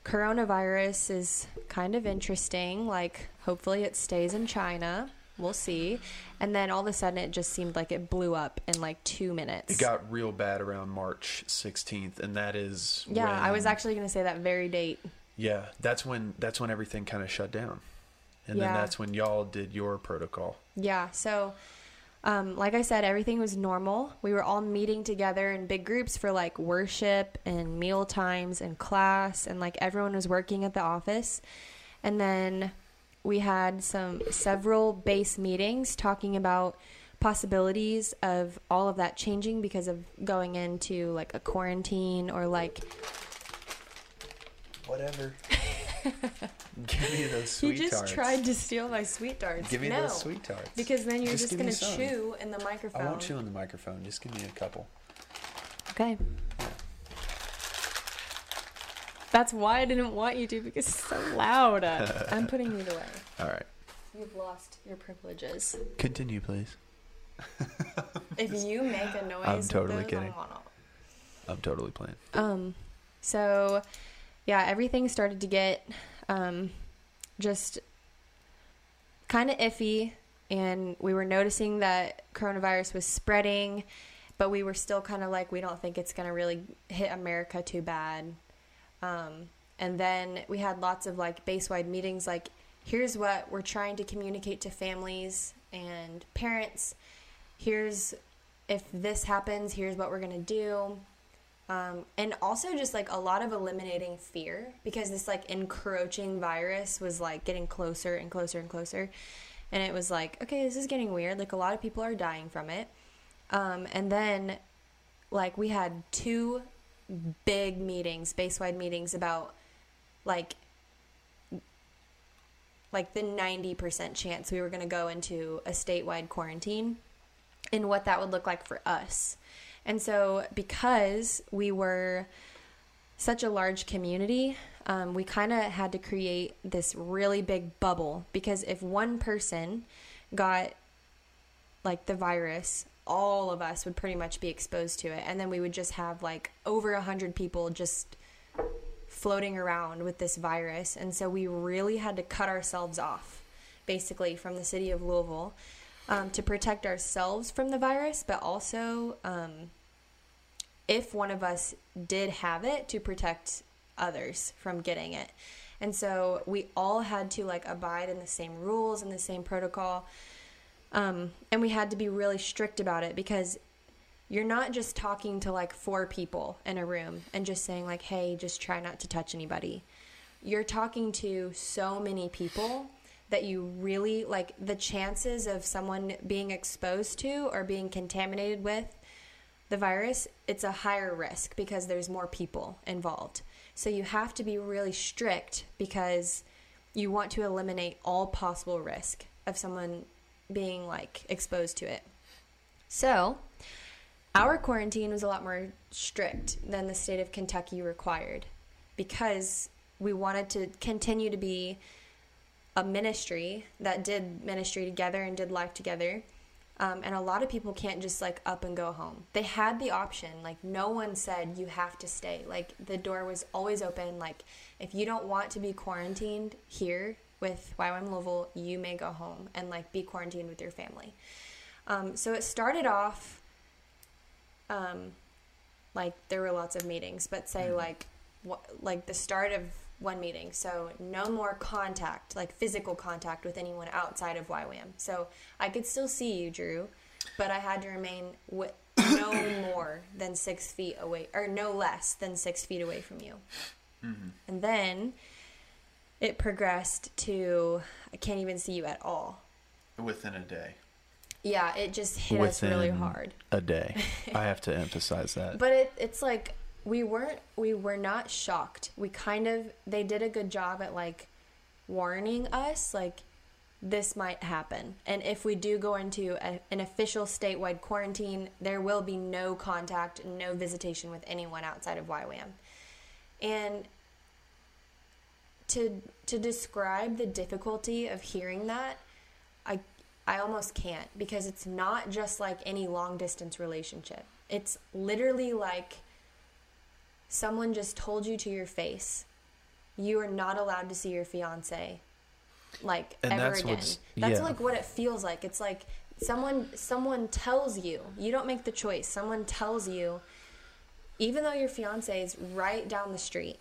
coronavirus is kind of interesting. Like, hopefully it stays in China. We'll see. And then all of a sudden it just seemed like it blew up in like two minutes. It got real bad around March 16th, and that is yeah, I was actually going to say that very date. yeah. That's when that's when everything kind of shut down, and Yeah. then that's when y'all did your protocol. Yeah. So, um, like I said, everything was normal. We were all meeting together in big groups for like worship and meal times and class, and like everyone was working at the office. And then we had some several base meetings talking about possibilities of all of that changing because of going into like a quarantine or like Whatever. Give me those he sweet just tarts. tried to steal my sweet tarts. Give me no, those sweet tarts. because then you're Just just, gonna chew in the microphone. I won't chew in the microphone. Just give me a couple. Okay. That's why I didn't want you to because it's so loud. I'm putting these away. All right. You've lost your privileges. Continue, please. If you make a noise, I'm totally kidding. I'm totally playing. Um, so yeah, everything started to get um, just kind of iffy, and we were noticing that coronavirus was spreading, but we were still kind of like, we don't think it's gonna really hit America too bad. Um, and then we had lots of like base wide meetings, like here's what we're trying to communicate to families and parents. Here's if this happens, here's what we're gonna do. Um, and also just like a lot of eliminating fear because this like encroaching virus was like getting closer and closer and closer. And it was like, okay, this is getting weird. Like a lot of people are dying from it. Um, and then like we had two big meetings, base wide meetings about like like the 90% chance we were going to go into a statewide quarantine and what that would look like for us. And so, because we were such a large community, um, we kind of had to create this really big bubble because if one person got like the virus, all of us would pretty much be exposed to it. And then we would just have like over a hundred people just floating around with this virus. And so we really had to cut ourselves off basically from the city of Louisville um, to protect ourselves from the virus, but also um, if one of us did have it, to protect others from getting it. And so we all had to like abide in the same rules and the same protocol. Um, and we had to be really strict about it because you're not just talking to like four people in a room and just saying like, "Hey, just try not to touch anybody." You're talking to so many people that you really like the chances of someone being exposed to or being contaminated with the virus, it's a higher risk because there's more people involved. So you have to be really strict because you want to eliminate all possible risk of someone being like exposed to it. So, our quarantine was a lot more strict than the state of Kentucky required because we wanted to continue to be a ministry that did ministry together and did life together. Um, and a lot of people can't just like up and go home. They had the option. Like no one said you have to stay. Like the door was always open. Like if you don't want to be quarantined here with YWAM Louisville, you may go home and like be quarantined with your family. Um, so it started off, um, like there were lots of meetings, but say like, what, like the start of one meeting. So no more contact, like physical contact with anyone outside of YWAM. So I could still see you, Drew, but I had to remain wi- no more than six feet away, or no less than six feet away from you. Mm-hmm. And then it progressed to I can't even see you at all. Within a day. Yeah, it just hit us really hard. A day. I have to emphasize that. But it, it's like we weren't we were not shocked. We kind of they did a good job at like warning us like this might happen. And if we do go into a, an official statewide quarantine, there will be no contact, no visitation with anyone outside of YWAM. And to to describe the difficulty of hearing that, I I almost can't because it's not just like any long distance relationship. It's literally like someone just told you to your face, you are not allowed to see your fiance like And ever that's again. That's yeah. like what it feels like. It's like someone someone tells you. You don't make the choice. Someone tells you even though your fiance is right down the street,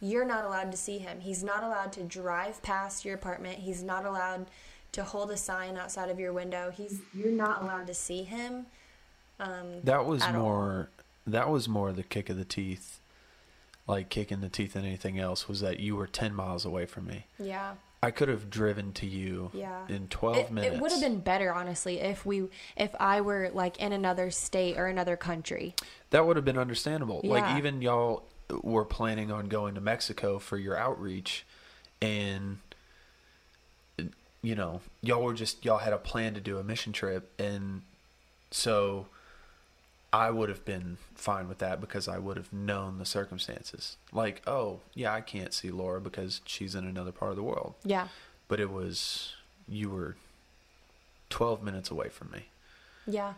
you're not allowed to see him. He's not allowed to drive past your apartment. He's not allowed to hold a sign outside of your window. He's you're not allowed to see him. Um, That was at all. more. That was more the kick of the teeth, like kicking the teeth than anything else. Was that you were ten miles away from me? yeah. I could have driven to you Yeah. in twelve It, minutes. it would have been better, honestly, if we if I were like in another state or another country. That would have been understandable. Yeah. Like even y'all were planning on going to Mexico for your outreach, and you know y'all were just y'all had a plan to do a mission trip, and so I would have been fine with that because I would have known the circumstances. Like, oh yeah, I can't see Laura because she's in another part of the world. Yeah. But it was you were twelve minutes away from me. Yeah.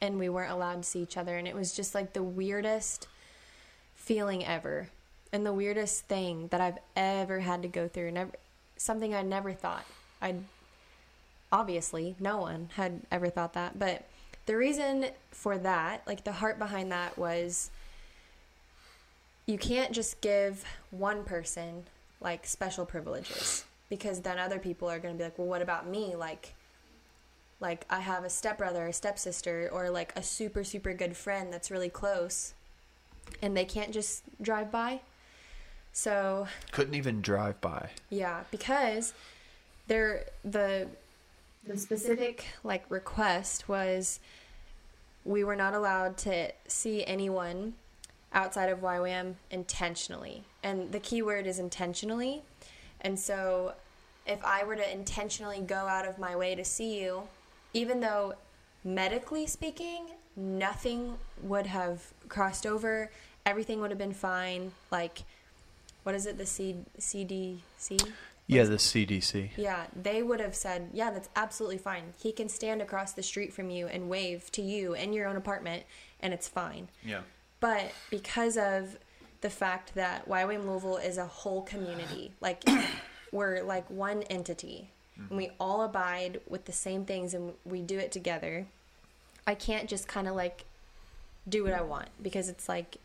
And we weren't allowed to see each other. And it was just like the weirdest feeling ever. And the weirdest thing that I've ever had to go through. Never something I never thought. I'd obviously no one had ever thought that. But the reason for that, like the heart behind that was you can't just give one person like special privileges because then other people are going to be like, "Well, what about me?" like like I have a stepbrother or stepsister or like a super super good friend that's really close and they can't just drive by. So, Couldn't even drive by. yeah, because they're the the specific like request was we were not allowed to see anyone outside of YWAM intentionally. And the key word is intentionally. And so if I were to intentionally go out of my way to see you, even though medically speaking, nothing would have crossed over, everything would have been fine. Like, what is it, the C- CDC? Yeah, the CDC. Yeah, they would have said, yeah, that's absolutely fine. He can stand across the street from you and wave to you in your own apartment, and it's fine. Yeah. But because of the fact that YWAM Louisville is a whole community, like we're like one entity, and we mm-hmm. all abide with the same things and we do it together, I can't just kind of like do what I want because it's like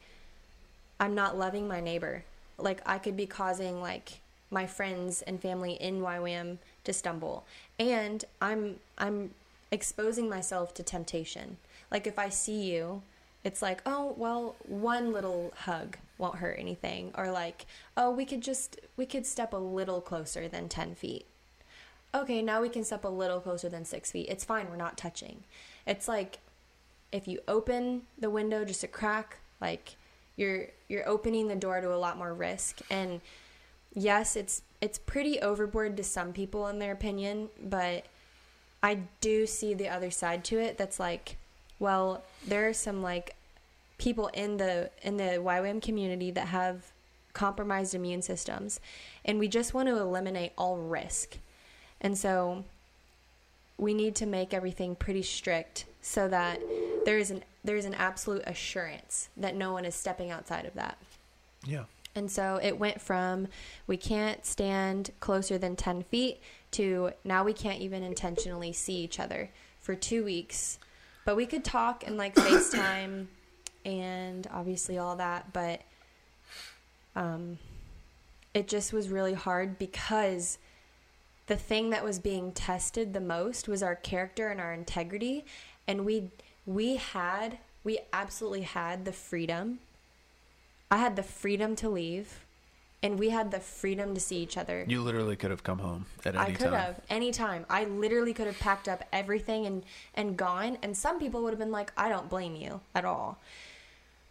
I'm not loving my neighbor. Like I could be causing like my friends and family in YWAM to stumble, and I'm I'm exposing myself to temptation. Like if I see you, it's like, oh well, one little hug won't hurt anything, or like, oh we could just we could step a little closer than ten feet. Okay, now we can step a little closer than six feet. It's fine. We're not touching. It's like if you open the window just a crack, like you're you're opening the door to a lot more risk. And yes, it's it's pretty overboard to some people in their opinion, but I do see the other side to it. That's like, well, there are some like people in the in the YWAM community that have compromised immune systems, and we just want to eliminate all risk. And so we need to make everything pretty strict so that there is an there's an absolute assurance that no one is stepping outside of that. Yeah. And so it went from we can't stand closer than 10 feet to now we can't even intentionally see each other for two weeks. But we could talk and like FaceTime and obviously all that. But um, it just was really hard because the thing that was being tested the most was our character and our integrity. And we, we had, we absolutely had the freedom I had the freedom to leave, and we had the freedom to see each other. You literally could have come home at any I could time. have anytime. I literally could have packed up everything and and gone. And some people would have been like, "I don't blame you at all."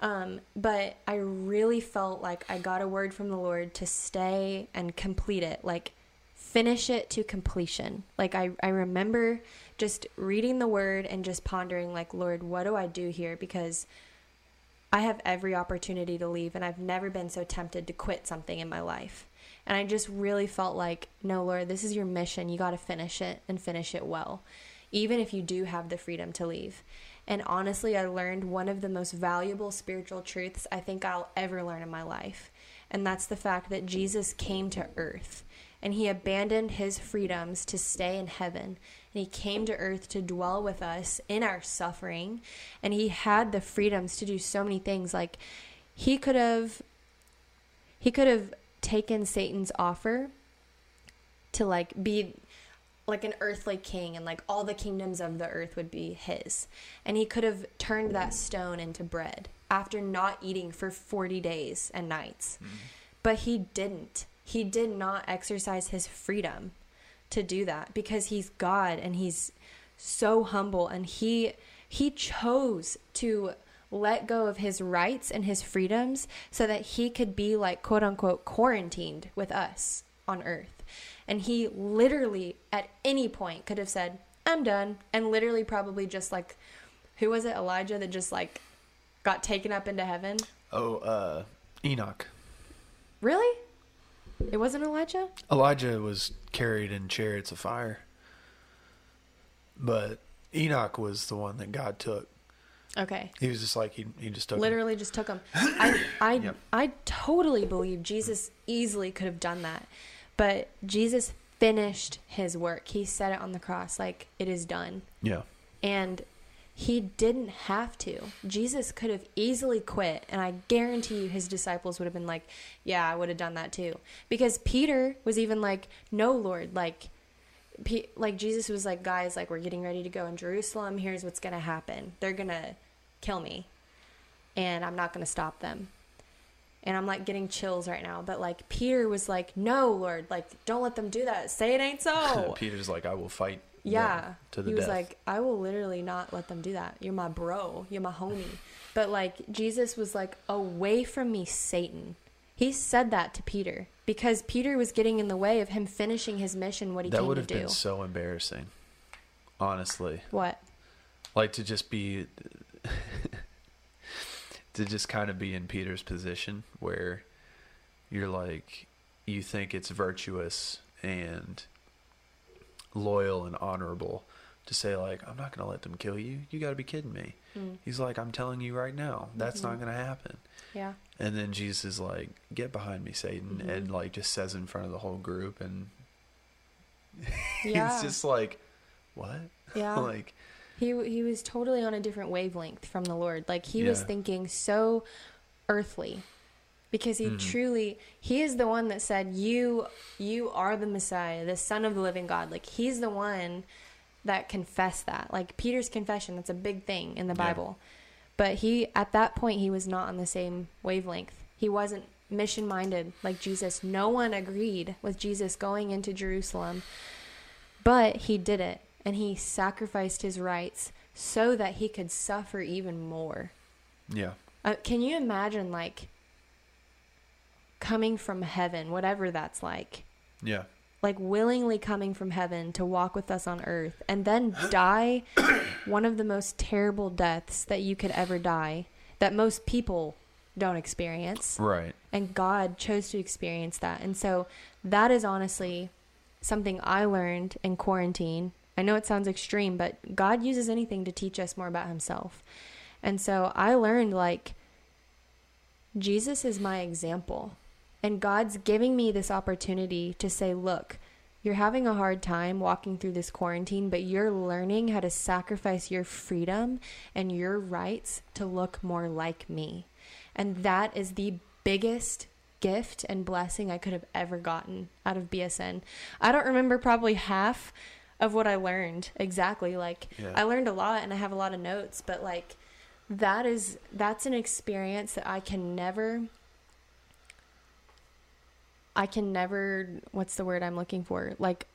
Um, but I really felt like I got a word from the Lord to stay and complete it, like finish it to completion. Like I, I remember just reading the word and just pondering, like, Lord, what do I do here? Because I have every opportunity to leave, and I've never been so tempted to quit something in my life. And I just really felt like, no, Lord, this is your mission. You got to finish it and finish it well, even if you do have the freedom to leave. And honestly, I learned one of the most valuable spiritual truths I think I'll ever learn in my life. And that's the fact that Jesus came to earth and he abandoned his freedoms to stay in heaven. And he came to earth to dwell with us in our suffering. And he had the freedoms to do so many things. Like he could have he could have taken Satan's offer to like be like an earthly king and like all the kingdoms of the earth would be his. And he could have turned that stone into bread after not eating for 40 days and nights. Mm-hmm. But he didn't. He did not exercise his freedom to do that because he's God and he's so humble and he he chose to let go of his rights and his freedoms so that he could be like quote unquote quarantined with us on earth. And he literally at any point could have said, "I'm done." And literally probably just like who was it? Elijah that just like got taken up into heaven? Oh, uh Enoch. Really? It wasn't Elijah? Elijah was carried in chariots of fire. But Enoch was the one that God took. Okay. He was just like he he just took him. Literally just took him. I I Yep. I totally believe Jesus easily could have done that. But Jesus finished his work. He said it on the cross like it is done. Yeah. And he didn't have to. Jesus could have easily quit, and I guarantee you his disciples would have been like, Yeah, I would have done that too. Because Peter was even like, No, Lord, like, Pe- like Jesus was like, Guys, like, we're getting ready to go in Jerusalem. Here's what's going to happen. They're going to kill me, and I'm not going to stop them. And I'm like getting chills right now. But like, Peter was like, No, Lord, like, don't let them do that. Say it ain't so. Peter's like, I will fight. Yeah. To the he was death. like, I will literally not let them do that. You're my bro. You're my homie. But like Jesus was like, away from me, Satan. He said that to Peter because Peter was getting in the way of him finishing his mission, what he that would have been so embarrassing. Honestly. what? Like to just be to just kind of be in Peter's position where you're like you think it's virtuous and loyal and honorable to say like I'm not going to let them kill you. You got to be kidding me. Mm. He's like I'm telling you right now, that's not Mhm. going to happen. Yeah. And then Jesus is like, "Get behind me, Satan," Mhm. and like just says in front of the whole group, and Yeah. it's just like, "What?" Yeah. like, He he was totally on a different wavelength from the Lord. Like he was thinking so earthly because he Mhm. truly he is the one that said you you are the Messiah, the son of the living God. Like he's the one that confessed that. Like Peter's confession, that's a big thing in the Yeah. Bible. But he at that point he was not on the same wavelength. He wasn't mission minded like Jesus. No one agreed with Jesus going into Jerusalem. But he did it and he sacrificed his rights so that he could suffer even more. yeah, Uh, can you imagine, like, coming from heaven, whatever that's like, yeah, like willingly coming from heaven to walk with us on earth and then die one of the most terrible deaths that you could ever die that most people don't experience? right. and God chose to experience that. And so that is honestly something I learned in quarantine I know it sounds extreme, but God uses anything to teach us more about himself. And so I learned like Jesus is my example. And God's giving me this opportunity to say, look, you're having a hard time walking through this quarantine, but you're learning how to sacrifice your freedom and your rights to look more like me. And that is the biggest gift and blessing I could have ever gotten out of BSN. I don't remember probably half of what I learned exactly. Like Yeah. I learned a lot and I have a lot of notes, but like that is that's an experience that I can never I can never what's the word I'm looking for? Like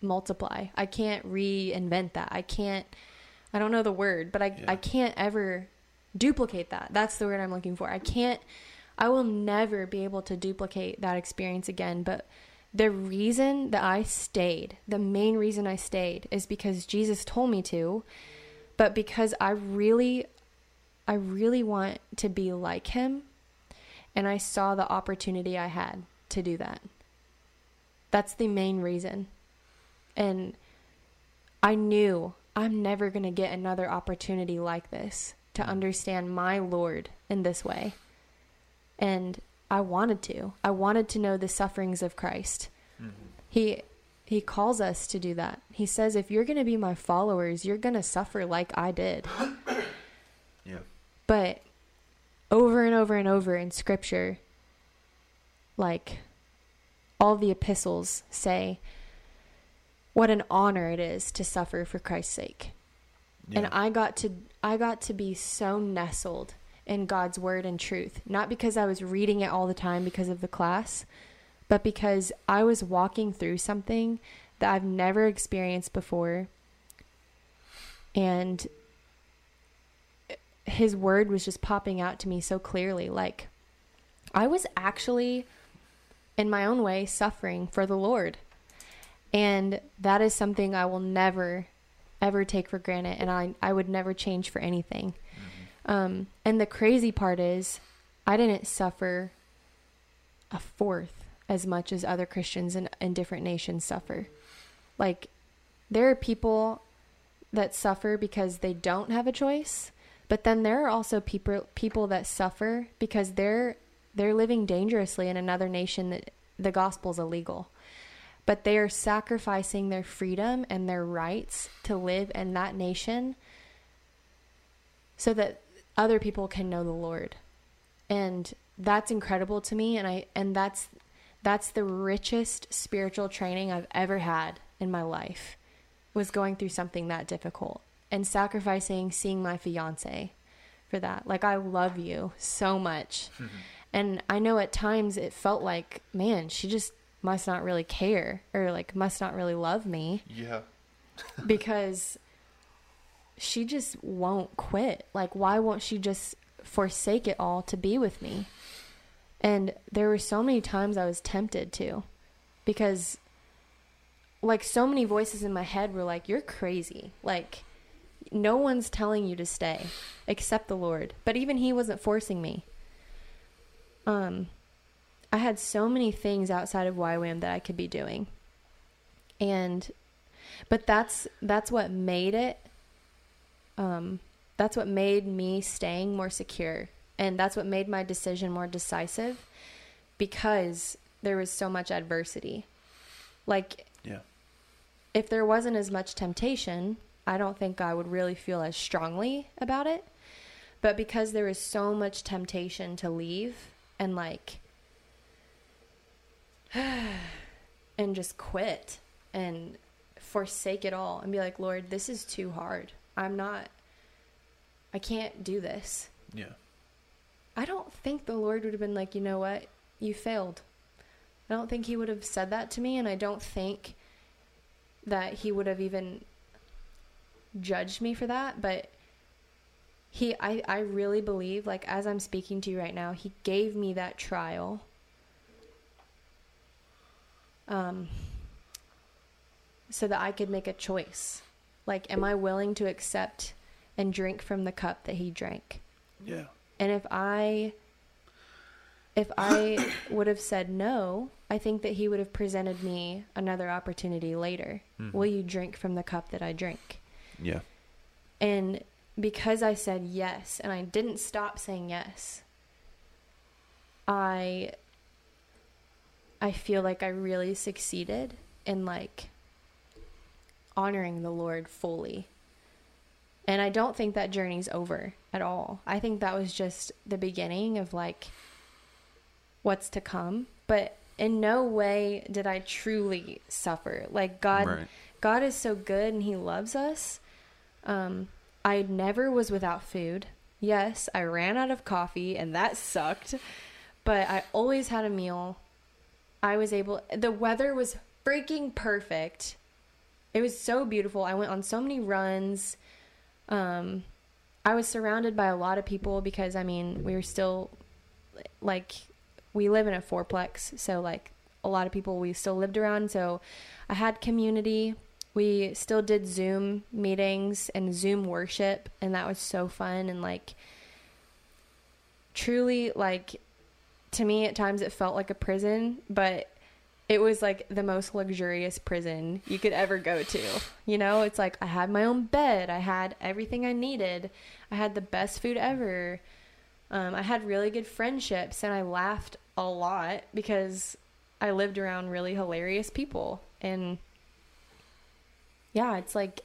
multiply. I can't reinvent that. I can't I don't know the word, but I Yeah. I can't ever duplicate that. That's the word I'm looking for. I can't I will never be able to duplicate that experience again, but the reason that I stayed, the main reason I stayed is because Jesus told me to, but because I really I really want to be like him and I saw the opportunity I had to do that. That's the main reason. And I knew I'm never going to get another opportunity like this to understand my Lord in this way. And I wanted to. I wanted to know the sufferings of Christ. Mm-hmm. He he calls us to do that. He says if you're going to be my followers, you're going to suffer like I did. Yeah. But over and over and over in scripture, like all the epistles say, what an honor it is to suffer for Christ's sake. Yeah. And I got to I got to be so nestled in God's word and truth, not because I was reading it all the time because of the class, but because I was walking through something that I've never experienced before. And his word was just popping out to me so clearly like I was actually in my own way suffering for the Lord. And that is something I will never ever take for granted and I I would never change for anything. Um and the crazy part is I didn't suffer a fourth as much as other Christians in, in different nations suffer. Like there are people that suffer because they don't have a choice, but then there are also people people that suffer because they're they're living dangerously in another nation that the gospel's illegal. But they are sacrificing their freedom and their rights to live in that nation so that other people can know the Lord. And that's incredible to me and I and that's that's the richest spiritual training I've ever had in my life was going through something that difficult and sacrificing seeing my fiance for that. Like I love you so much. Mm-hmm. And I know at times it felt like, man, she just must not really care or like must not really love me Yeah. because she just won't quit. Like, why won't she just forsake it all to be with me? And there were so many times I was tempted to because, like, so many voices in my head were like, You're crazy. Like, no one's telling you to stay except the Lord. But even He wasn't forcing me. Um, I had so many things outside of YWAM that I could be doing. And but that's that's what made it um that's what made me staying more secure and that's what made my decision more decisive because there was so much adversity like Yeah. if there wasn't as much temptation i don't think i would really feel as strongly about it but because there is so much temptation to leave and like and just quit and forsake it all and be like, Lord, this is too hard. I'm not, I can't do this. Yeah. I don't think the Lord would have been like, you know what? You failed. I don't think He would have said that to me, and I don't think that He would have even judged me for that. But He, I, I really believe, like, as I'm speaking to you right now, He gave me that trial. Um, so that I could make a choice. Like, am I willing to accept and drink from the cup that He drank? Yeah. And if I if I would have said no, I think that he would have presented me another opportunity later. Mm-hmm. Will you drink from the cup that I drink? Yeah. And because I said yes and I didn't stop saying yes, I I feel like I really succeeded in like honoring the Lord fully. And I don't think that journey's over at all. I think that was just the beginning of like what's to come, but in no way did I truly suffer. Like God Right. God is so good and he loves us. Um I never was without food. Yes, I ran out of coffee and that sucked, but I always had a meal. I was able the weather was freaking perfect. It was so beautiful. I went on so many runs. Um I was surrounded by a lot of people because I mean, we were still like we live in a fourplex, so like a lot of people we still lived around, so I had community. We still did Zoom meetings and Zoom worship, and that was so fun and like truly like to me at times it felt like a prison, but it was like the most luxurious prison you could ever go to. You know, it's like I had my own bed, I had everything I needed, I had the best food ever. Um, I had really good friendships, and I laughed a lot because I lived around really hilarious people. And yeah, it's like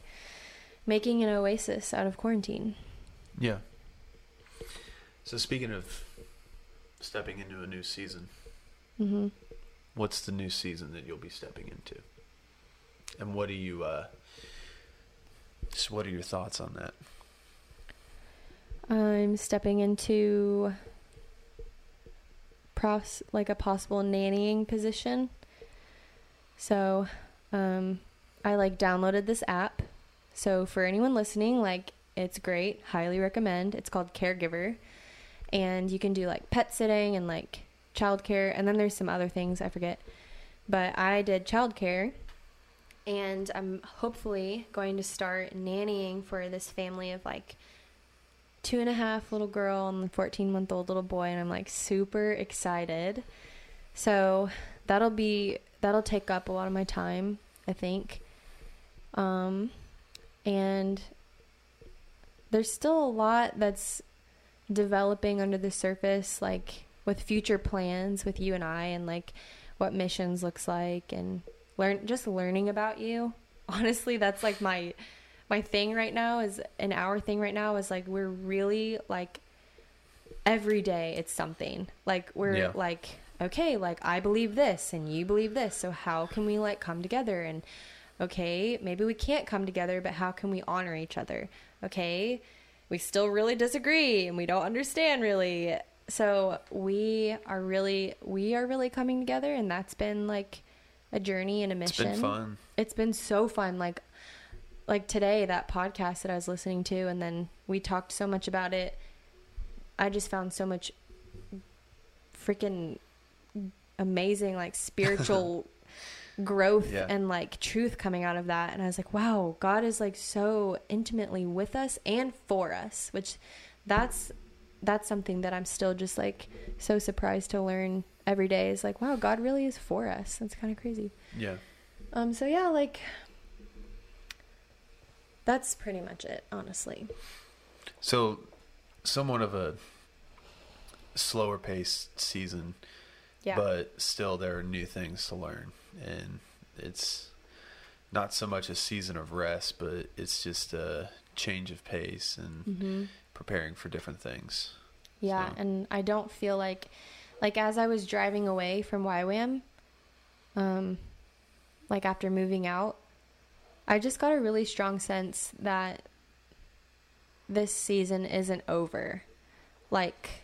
making an oasis out of quarantine. Yeah. So speaking of stepping into a new season, hmm what's the new season that you'll be stepping into? And what do you uh just what are your thoughts on that? I'm stepping into pros like a possible nannying position. So, um, I like downloaded this app. So for anyone listening, like it's great, highly recommend. It's called Caregiver, and you can do like pet sitting and like childcare, and then there's some other things I forget. But I did childcare, and I'm hopefully going to start nannying for this family of like two and a half little girl and the 14 month old little boy. And i'm like super excited. So that'll be that'll take up a lot of my time i think um and there's still a lot that's developing under the surface like with future plans with you and i and like what missions looks like and learn just learning about you honestly that's like my my thing right now is an hour thing right now is like we're really like every day it's something like we're Yeah. like okay like i believe this and you believe this so how can we like come together and okay maybe we can't come together but how can we honor each other? Okay we still really disagree and we don't understand really. So we are really we are really coming together and that's been like a journey and a It's mission. been fun. it's been so fun. Like like today that podcast that i was listening to and then we talked so much about it. I just found so much freaking amazing like spiritual growth Yeah. and like truth coming out of that and i was like wow god is like so intimately with us and for us which that's that's something that i'm still just like so surprised to learn every day is like wow god really is for us that's kind of crazy Yeah. um, so yeah, like that's pretty much it, honestly. So somewhat of a slower paced season, Yeah. but still there are new things to learn and it's not so much a season of rest, but it's just a change of pace and hmm preparing for different things. Yeah, So- and I don't feel like, like as I was driving away from YWAM, um, like after moving out, I just got a really strong sense that this season isn't over. Like,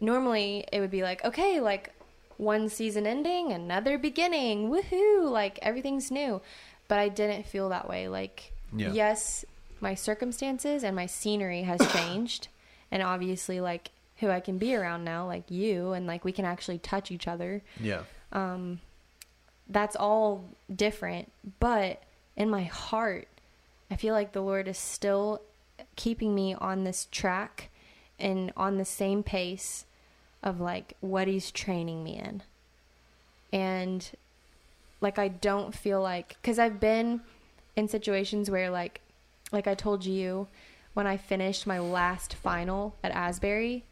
normally it would be like, okay, like one season ending, another beginning, woohoo, like everything's new. But I didn't feel that way. Like, Yeah. yes, my circumstances and my scenery has changed. and obviously, like, who I can be around now, like you, and like we can actually touch each other Yeah. um, that's all different. But in my heart, I feel like the Lord is still keeping me on this track and on the same pace of like what He's training me in. and like I don't feel like cuz I've been in situations where like like I told you when I finished my last final at Asbury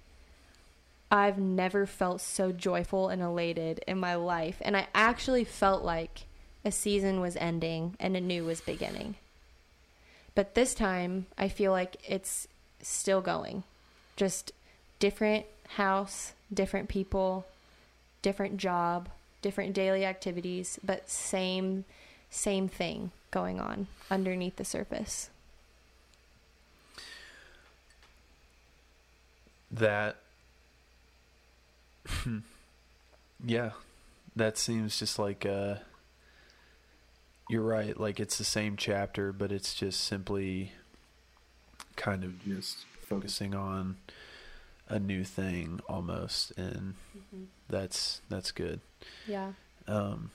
I've never felt so joyful and elated in my life and I actually felt like a season was ending and a new was beginning. But this time I feel like it's still going. Just different house, different people, different job, different daily activities, but same same thing going on underneath the surface. That yeah, that seems just like uh you're right, like it's the same chapter, but it's just simply kind of just focusing on a new thing almost and that's that's good. Yeah. Um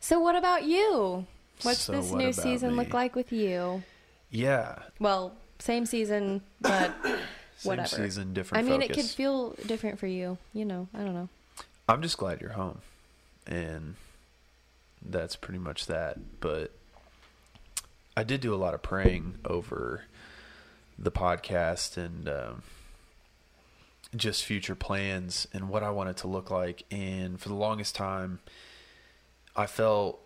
So what about you? What's So this what new season look like with you? yeah, Well, same season, but same whatever. season, different I mean, focus. it could feel different for you. You know, I don't know. I'm just glad you're home. And that's pretty much that. But I did do a lot of praying over the podcast and um, just future plans and what I want it to look like. And for the longest time, I felt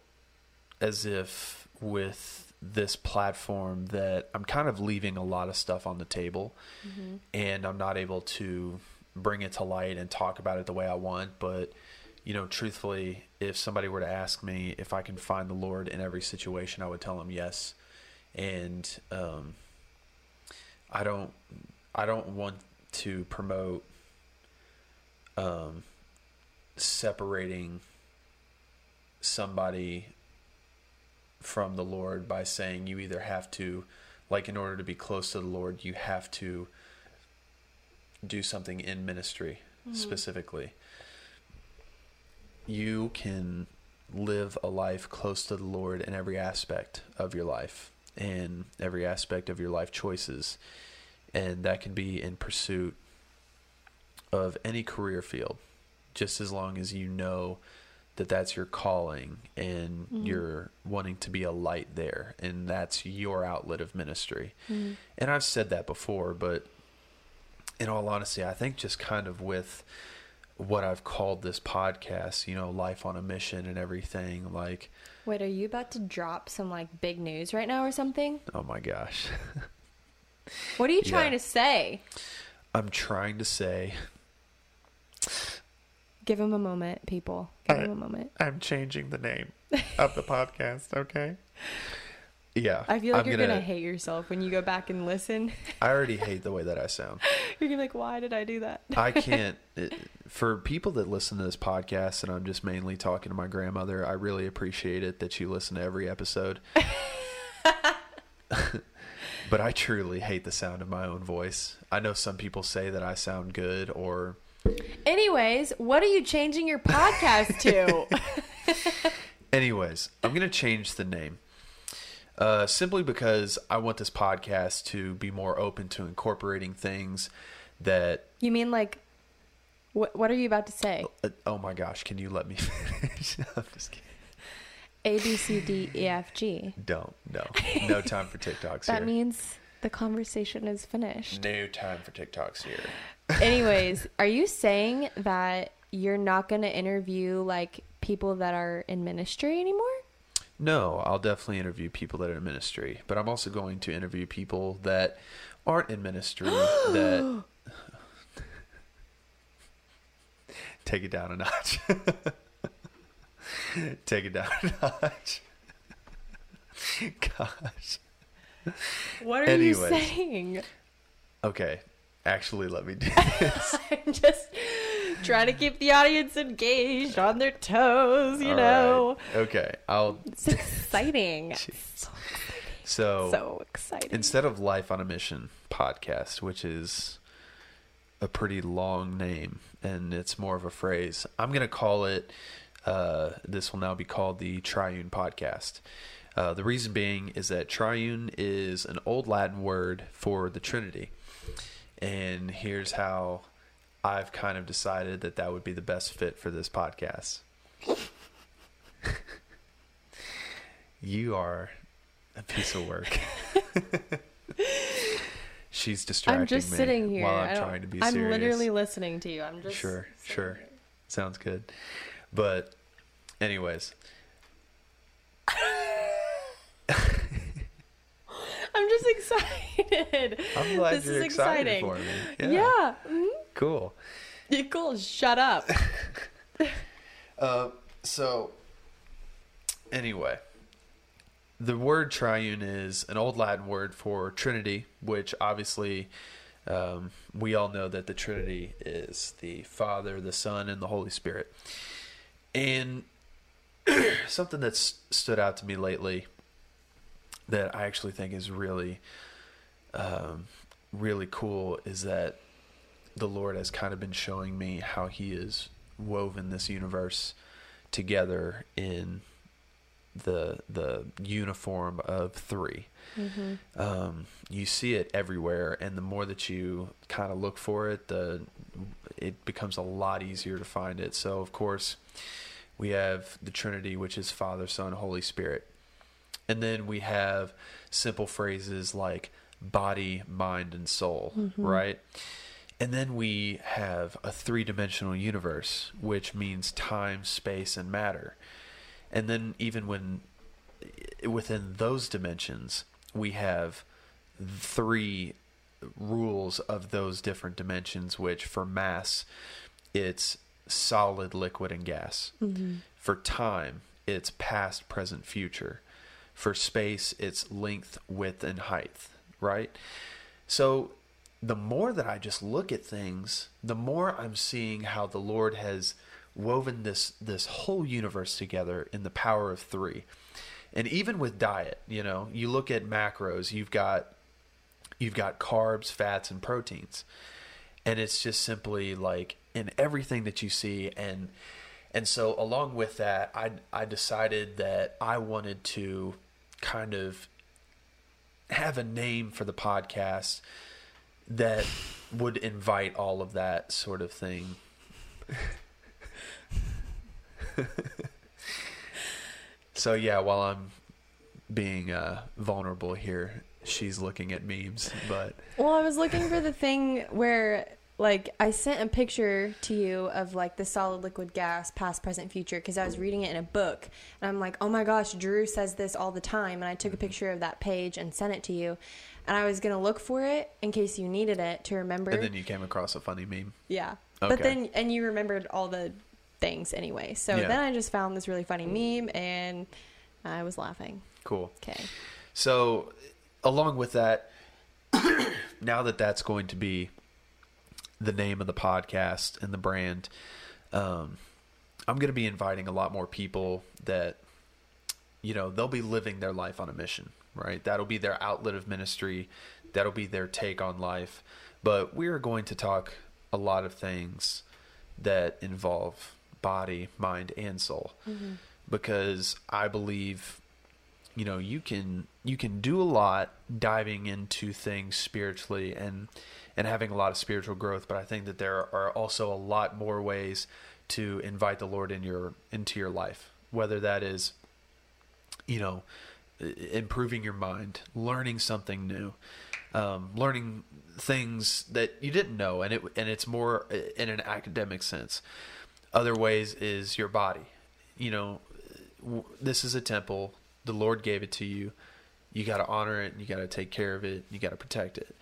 as if with this platform that I'm kind of leaving a lot of stuff on the table and I'm not able to bring it to light and talk about it the way I want. But, you know, truthfully, if somebody were to ask me if I can find the Lord in every situation, I would tell them yes. And um, I don't, I don't want to promote um, separating somebody from the Lord by saying you either have to, like, in order to be close to the Lord, you have to do something in ministry specifically. You can live a life close to the Lord in every aspect of your life and every aspect of your life choices. And that can be in pursuit of any career field, just as long as you know that that's your calling and mm-hmm. you're wanting to be a light there and that's your outlet of ministry. Mm-hmm. And I've said that before, but in all honesty, I think just kind of with what I've called this podcast, you know, life on a mission and everything, like, Wait, are you about to drop some like big news right now or something? oh my gosh. What are you Yeah. trying to say? I'm trying to say Give him a moment, people. Give him a moment. I'm changing the name of the podcast, okay? Yeah. I feel like I'm you're gonna, hate yourself when you go back and listen. I already hate the way that I sound. you're gonna be like, why did I do that? I can't. It, for people that listen to this podcast, and I'm just mainly talking to my grandmother, I really appreciate it that you listen to every episode. but I truly hate the sound of my own voice. I know some people say that I sound good, or Anyways, what are you changing your podcast to? Anyways, I'm going to change the name. Uh, simply because I want this podcast to be more open to incorporating things that. you mean like, what? What are you about to say? Uh, oh my gosh, can you let me finish? I'm just kidding. A B C D E F G. Don't. No. No time for TikToks here. That here. means the conversation is finished. no time for TikToks here. Anyways, are you saying that you're not going to interview like people that are in ministry anymore? No, I'll definitely interview people that are in ministry, but I'm also going to interview people that aren't in ministry that take it down a notch. take it down a notch. Gosh. What are Anyways. you saying? Okay, actually, let me do this. I'm just trying to keep the audience engaged on their toes, you All know. right. Okay, I'll. It's exciting. Jeez. so, So, exciting. instead of Life on a Mission podcast, which is a pretty long name and it's more of a phrase, I'm going to call it, uh, this will now be called the Triune Podcast. Uh, the reason being is that triune is an old Latin word for the Trinity. And here's how I've kind of decided that that would be the best fit for this podcast. You are a piece of work. She's distracting I'm just me sitting here. while I'm trying to be I'm serious. literally listening to you. I'm just Sure, sure. here. Sounds good. But, anyways, I'm just excited. I'm glad this you're is excited exciting. for me. Yeah. mhm. Cool. Yeah, cool. Shut up. Uh, so, anyway, the word triune is an old Latin word for Trinity, which obviously um, we all know that the Trinity is the Father, the Son, and the Holy Spirit. And something that's stood out to me lately that I actually think is really, um, really cool is that the Lord has kind of been showing me how He is woven this universe together in the the uniform of 3 Um, you see it everywhere, and the more that you kind of look for it, the it becomes a lot easier to find it. So, of course, we have the Trinity, which is Father, Son, Holy Spirit, and then we have simple phrases like body, mind, and soul, right? And then we have a three dimensional universe, which means time, space, and matter. And then, even when within those dimensions, we have three rules of those different dimensions, which for mass, it's solid, liquid, and gas. Mm-hmm. For time, it's past, present, future. For space, it's length, width, and height, right? So the more that I just look at things, the more I'm seeing how the Lord has woven this this whole universe together in the power of 3. And even with diet, you know, you look at macros, you've got you've got carbs, fats and proteins. And it's just simply like in everything that you see and and so along with that, I I decided that I wanted to kind of have a name for the podcast that would invite all of that sort of thing. so yeah, while I'm being uh, vulnerable here, she's looking at memes, but Well, I was looking for the thing where, like, I sent a picture to you of like the solid liquid gas, past, present, future, because I was reading it in a book, and I'm like, oh my gosh, Drew says this all the time, and I took a picture of that page and sent it to you, and I was gonna look for it in case you needed it to remember. and then you came across a funny meme. yeah, Okay. but then and you remembered all the things anyway. So Yeah. then I just found this really funny meme, and I was laughing. Cool. Okay. So, along with that, now that that's going to be the name of the podcast and the brand, um, I'm going to be inviting a lot more people that, you know, they'll be living their life on a mission, right? That'll be their outlet of ministry. That'll be their take on life. But we are going to talk a lot of things that involve body, mind, and soul. Because I believe you know you can you can do a lot diving into things spiritually and and having a lot of spiritual growth but i think that there are also a lot more ways to invite the lord in your into your life. Whether that is you know improving your mind learning something new um, learning things that you didn't know and it and it's more in an academic sense other ways is your body you know this is a temple. The Lord gave it to you. You got to honor it. You got to take care of it. You got to protect it.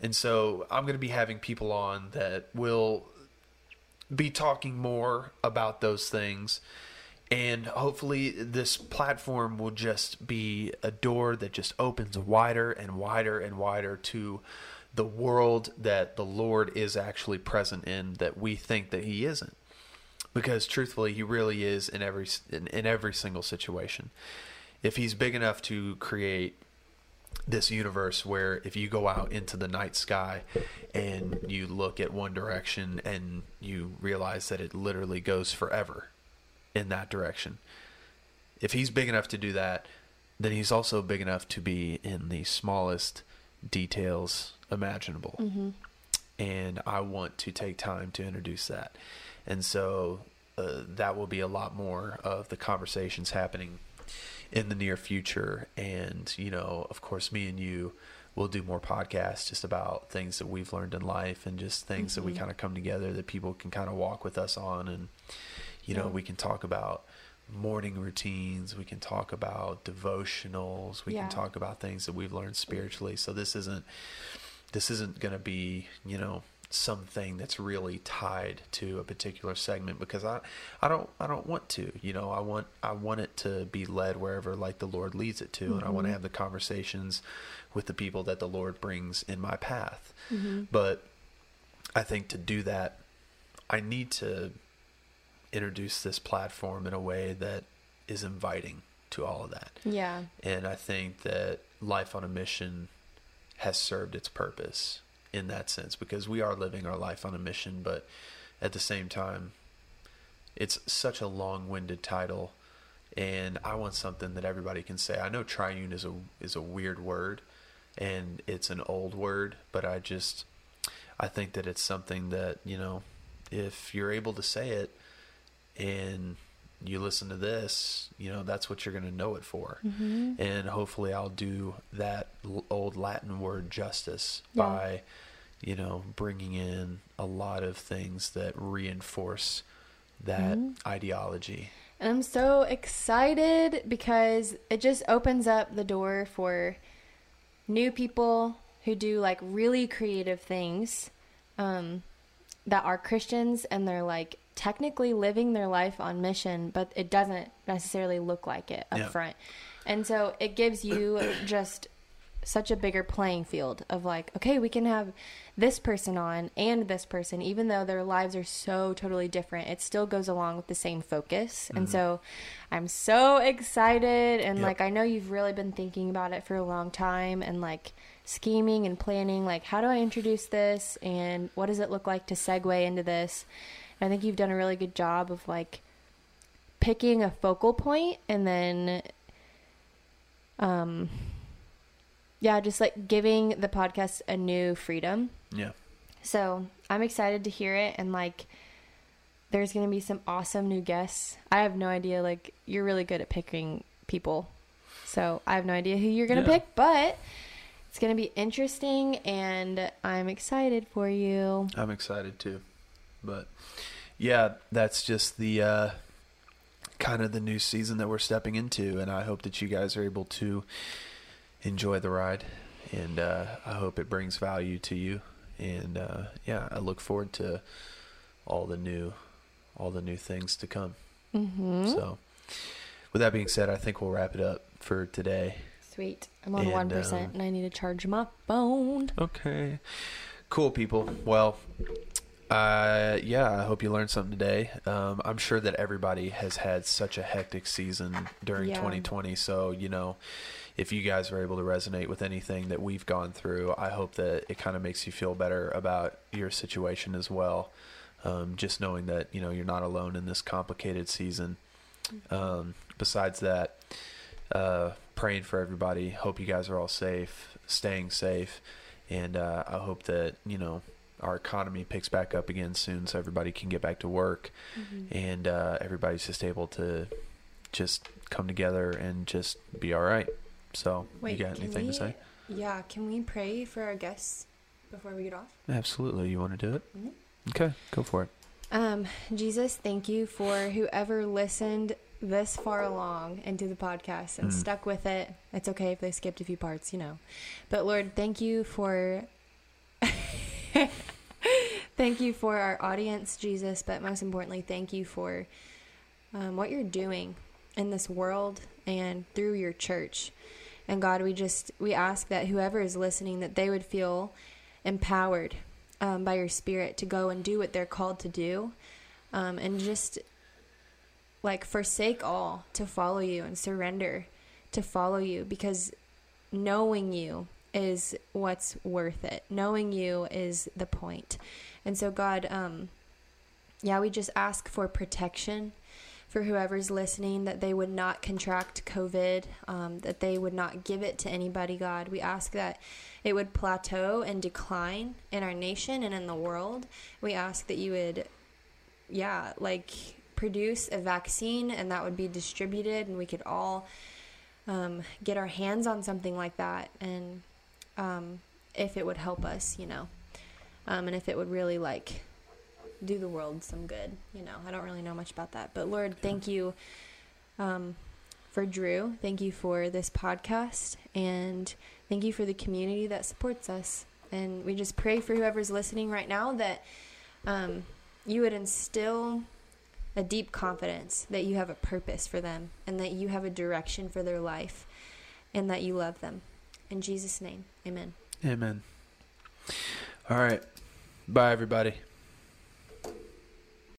And so I'm going to be having people on that will be talking more about those things. And hopefully, this platform will just be a door that just opens wider and wider and wider to the world that the Lord is actually present in that we think that He isn't because truthfully he really is in every in, in every single situation. If he's big enough to create this universe where if you go out into the night sky and you look at one direction and you realize that it literally goes forever in that direction if he's big enough to do that then he's also big enough to be in the smallest details imaginable. Mm-hmm. And I want to take time to introduce that. And so uh, that will be a lot more of the conversations happening in the near future. And, you know, of course, me and you will do more podcasts just about things that we've learned in life and just things that we Mm-hmm. kind of come together that people can kind of walk with us on. And, you know, we can talk about morning routines, we can talk about devotionals, we Yeah. can talk about things that we've learned spiritually. So this isn't this isn't going to be, you know, something that's really tied to a particular segment because I I don't I don't want to, you know, I want I want it to be led wherever like the Lord leads it to and I want to mm-hmm. have the conversations with the people that the Lord brings in my path. Mm-hmm. But I think to do that I need to introduce this platform in a way that is inviting to all of that. Yeah. And I think that Life on a Mission has served its purpose in that sense because we are living our life on a mission, but at the same time, it's such a long winded title. And I want something that everybody can say. I know triune is a is a weird word and it's an old word, but I just I think that it's something that, you know, if you're able to say it and you listen to this, you know, that's what you're going to know it for. Mm-hmm. And hopefully I'll do that old Latin word justice Yeah. by, you know, bringing in a lot of things that reinforce that Mm-hmm. ideology. And I'm so excited because it just opens up the door for new people who do like really creative things um, that are Christians and they're like technically living their life on mission, but it doesn't necessarily look like it up Yeah. front. And so it gives you just such a bigger playing field of like, okay, we can have this person on and this person, even though their lives are so totally different, it still goes along with the same focus. And mm-hmm. so I'm so excited. And Yep. like, I know you've really been thinking about it for a long time and like scheming and planning, like, how do I introduce this? And what does it look like to segue into this? And I think you've done a really good job of like picking a focal point and then um yeah just like giving the podcast a new freedom Yeah. so i'm excited to hear it and like there's gonna be some awesome new guests i have no idea like you're really good at picking people so i have no idea who you're gonna Yeah. pick but it's gonna be interesting and i'm excited for you I'm excited too. But yeah, that's just the uh, kind of the new season that we're stepping into, and I hope that you guys are able to enjoy the ride, and uh, I hope it brings value to you. And uh, yeah, I look forward to all the new, all the new things to come. mm-hmm. So, with that being said, I think we'll wrap it up for today. sweet i'm on And, 1% um, and i need to charge my phone Okay. Cool, people. Well, uh, yeah, I hope you learned something today. Um, I'm sure that everybody has had such a hectic season during Yeah. 2020. So, you know, if you guys are able to resonate with anything that we've gone through, I hope that it kind of makes you feel better about your situation as well. Um, just knowing that, you know, you're not alone in this complicated season. Um, besides that, uh, praying for everybody. Hope you guys are all safe, staying safe, and uh, I hope that you know our economy picks back up again soon, so everybody can get back to work, and uh, everybody's just able to just come together and just be all right. So, you got anything to say? Yeah, can we pray for our guests before we get off? Absolutely. You want to do it? Mhm. Okay, go for it. Um, Jesus, thank you for whoever listened this far along into the podcast and Mm. stuck with it. It's okay if they skipped a few parts, you know. But Lord, thank you for thank you for our audience, Jesus, but most importantly, thank you for um, what you're doing in this world and through your church. And God, we just we ask that whoever is listening that they would feel empowered um, by your spirit to go and do what they're called to do um, and just like forsake all to follow you and surrender to follow you because knowing you is what's worth it. Knowing you is the point. and so god um yeah we just ask for protection for whoever's listening that they would not contract covid um, that they would not give it to anybody god. We ask that it would plateau and decline in our nation and in the world. We ask that you would yeah like produce a vaccine and that would be distributed and we could all um, get our hands on something like that. And um, if it would help us, you know, um, and if it would really like do the world some good, you know. I don't really know much about that, but Lord, thank you um, for Drew. Thank you for this podcast, and thank you for the community that supports us. And we just pray for whoever's listening right now that um, you would instill a deep confidence that you have a purpose for them and that you have a direction for their life and that you love them. In Jesus' name, amen. Amen. All right. Bye, everybody.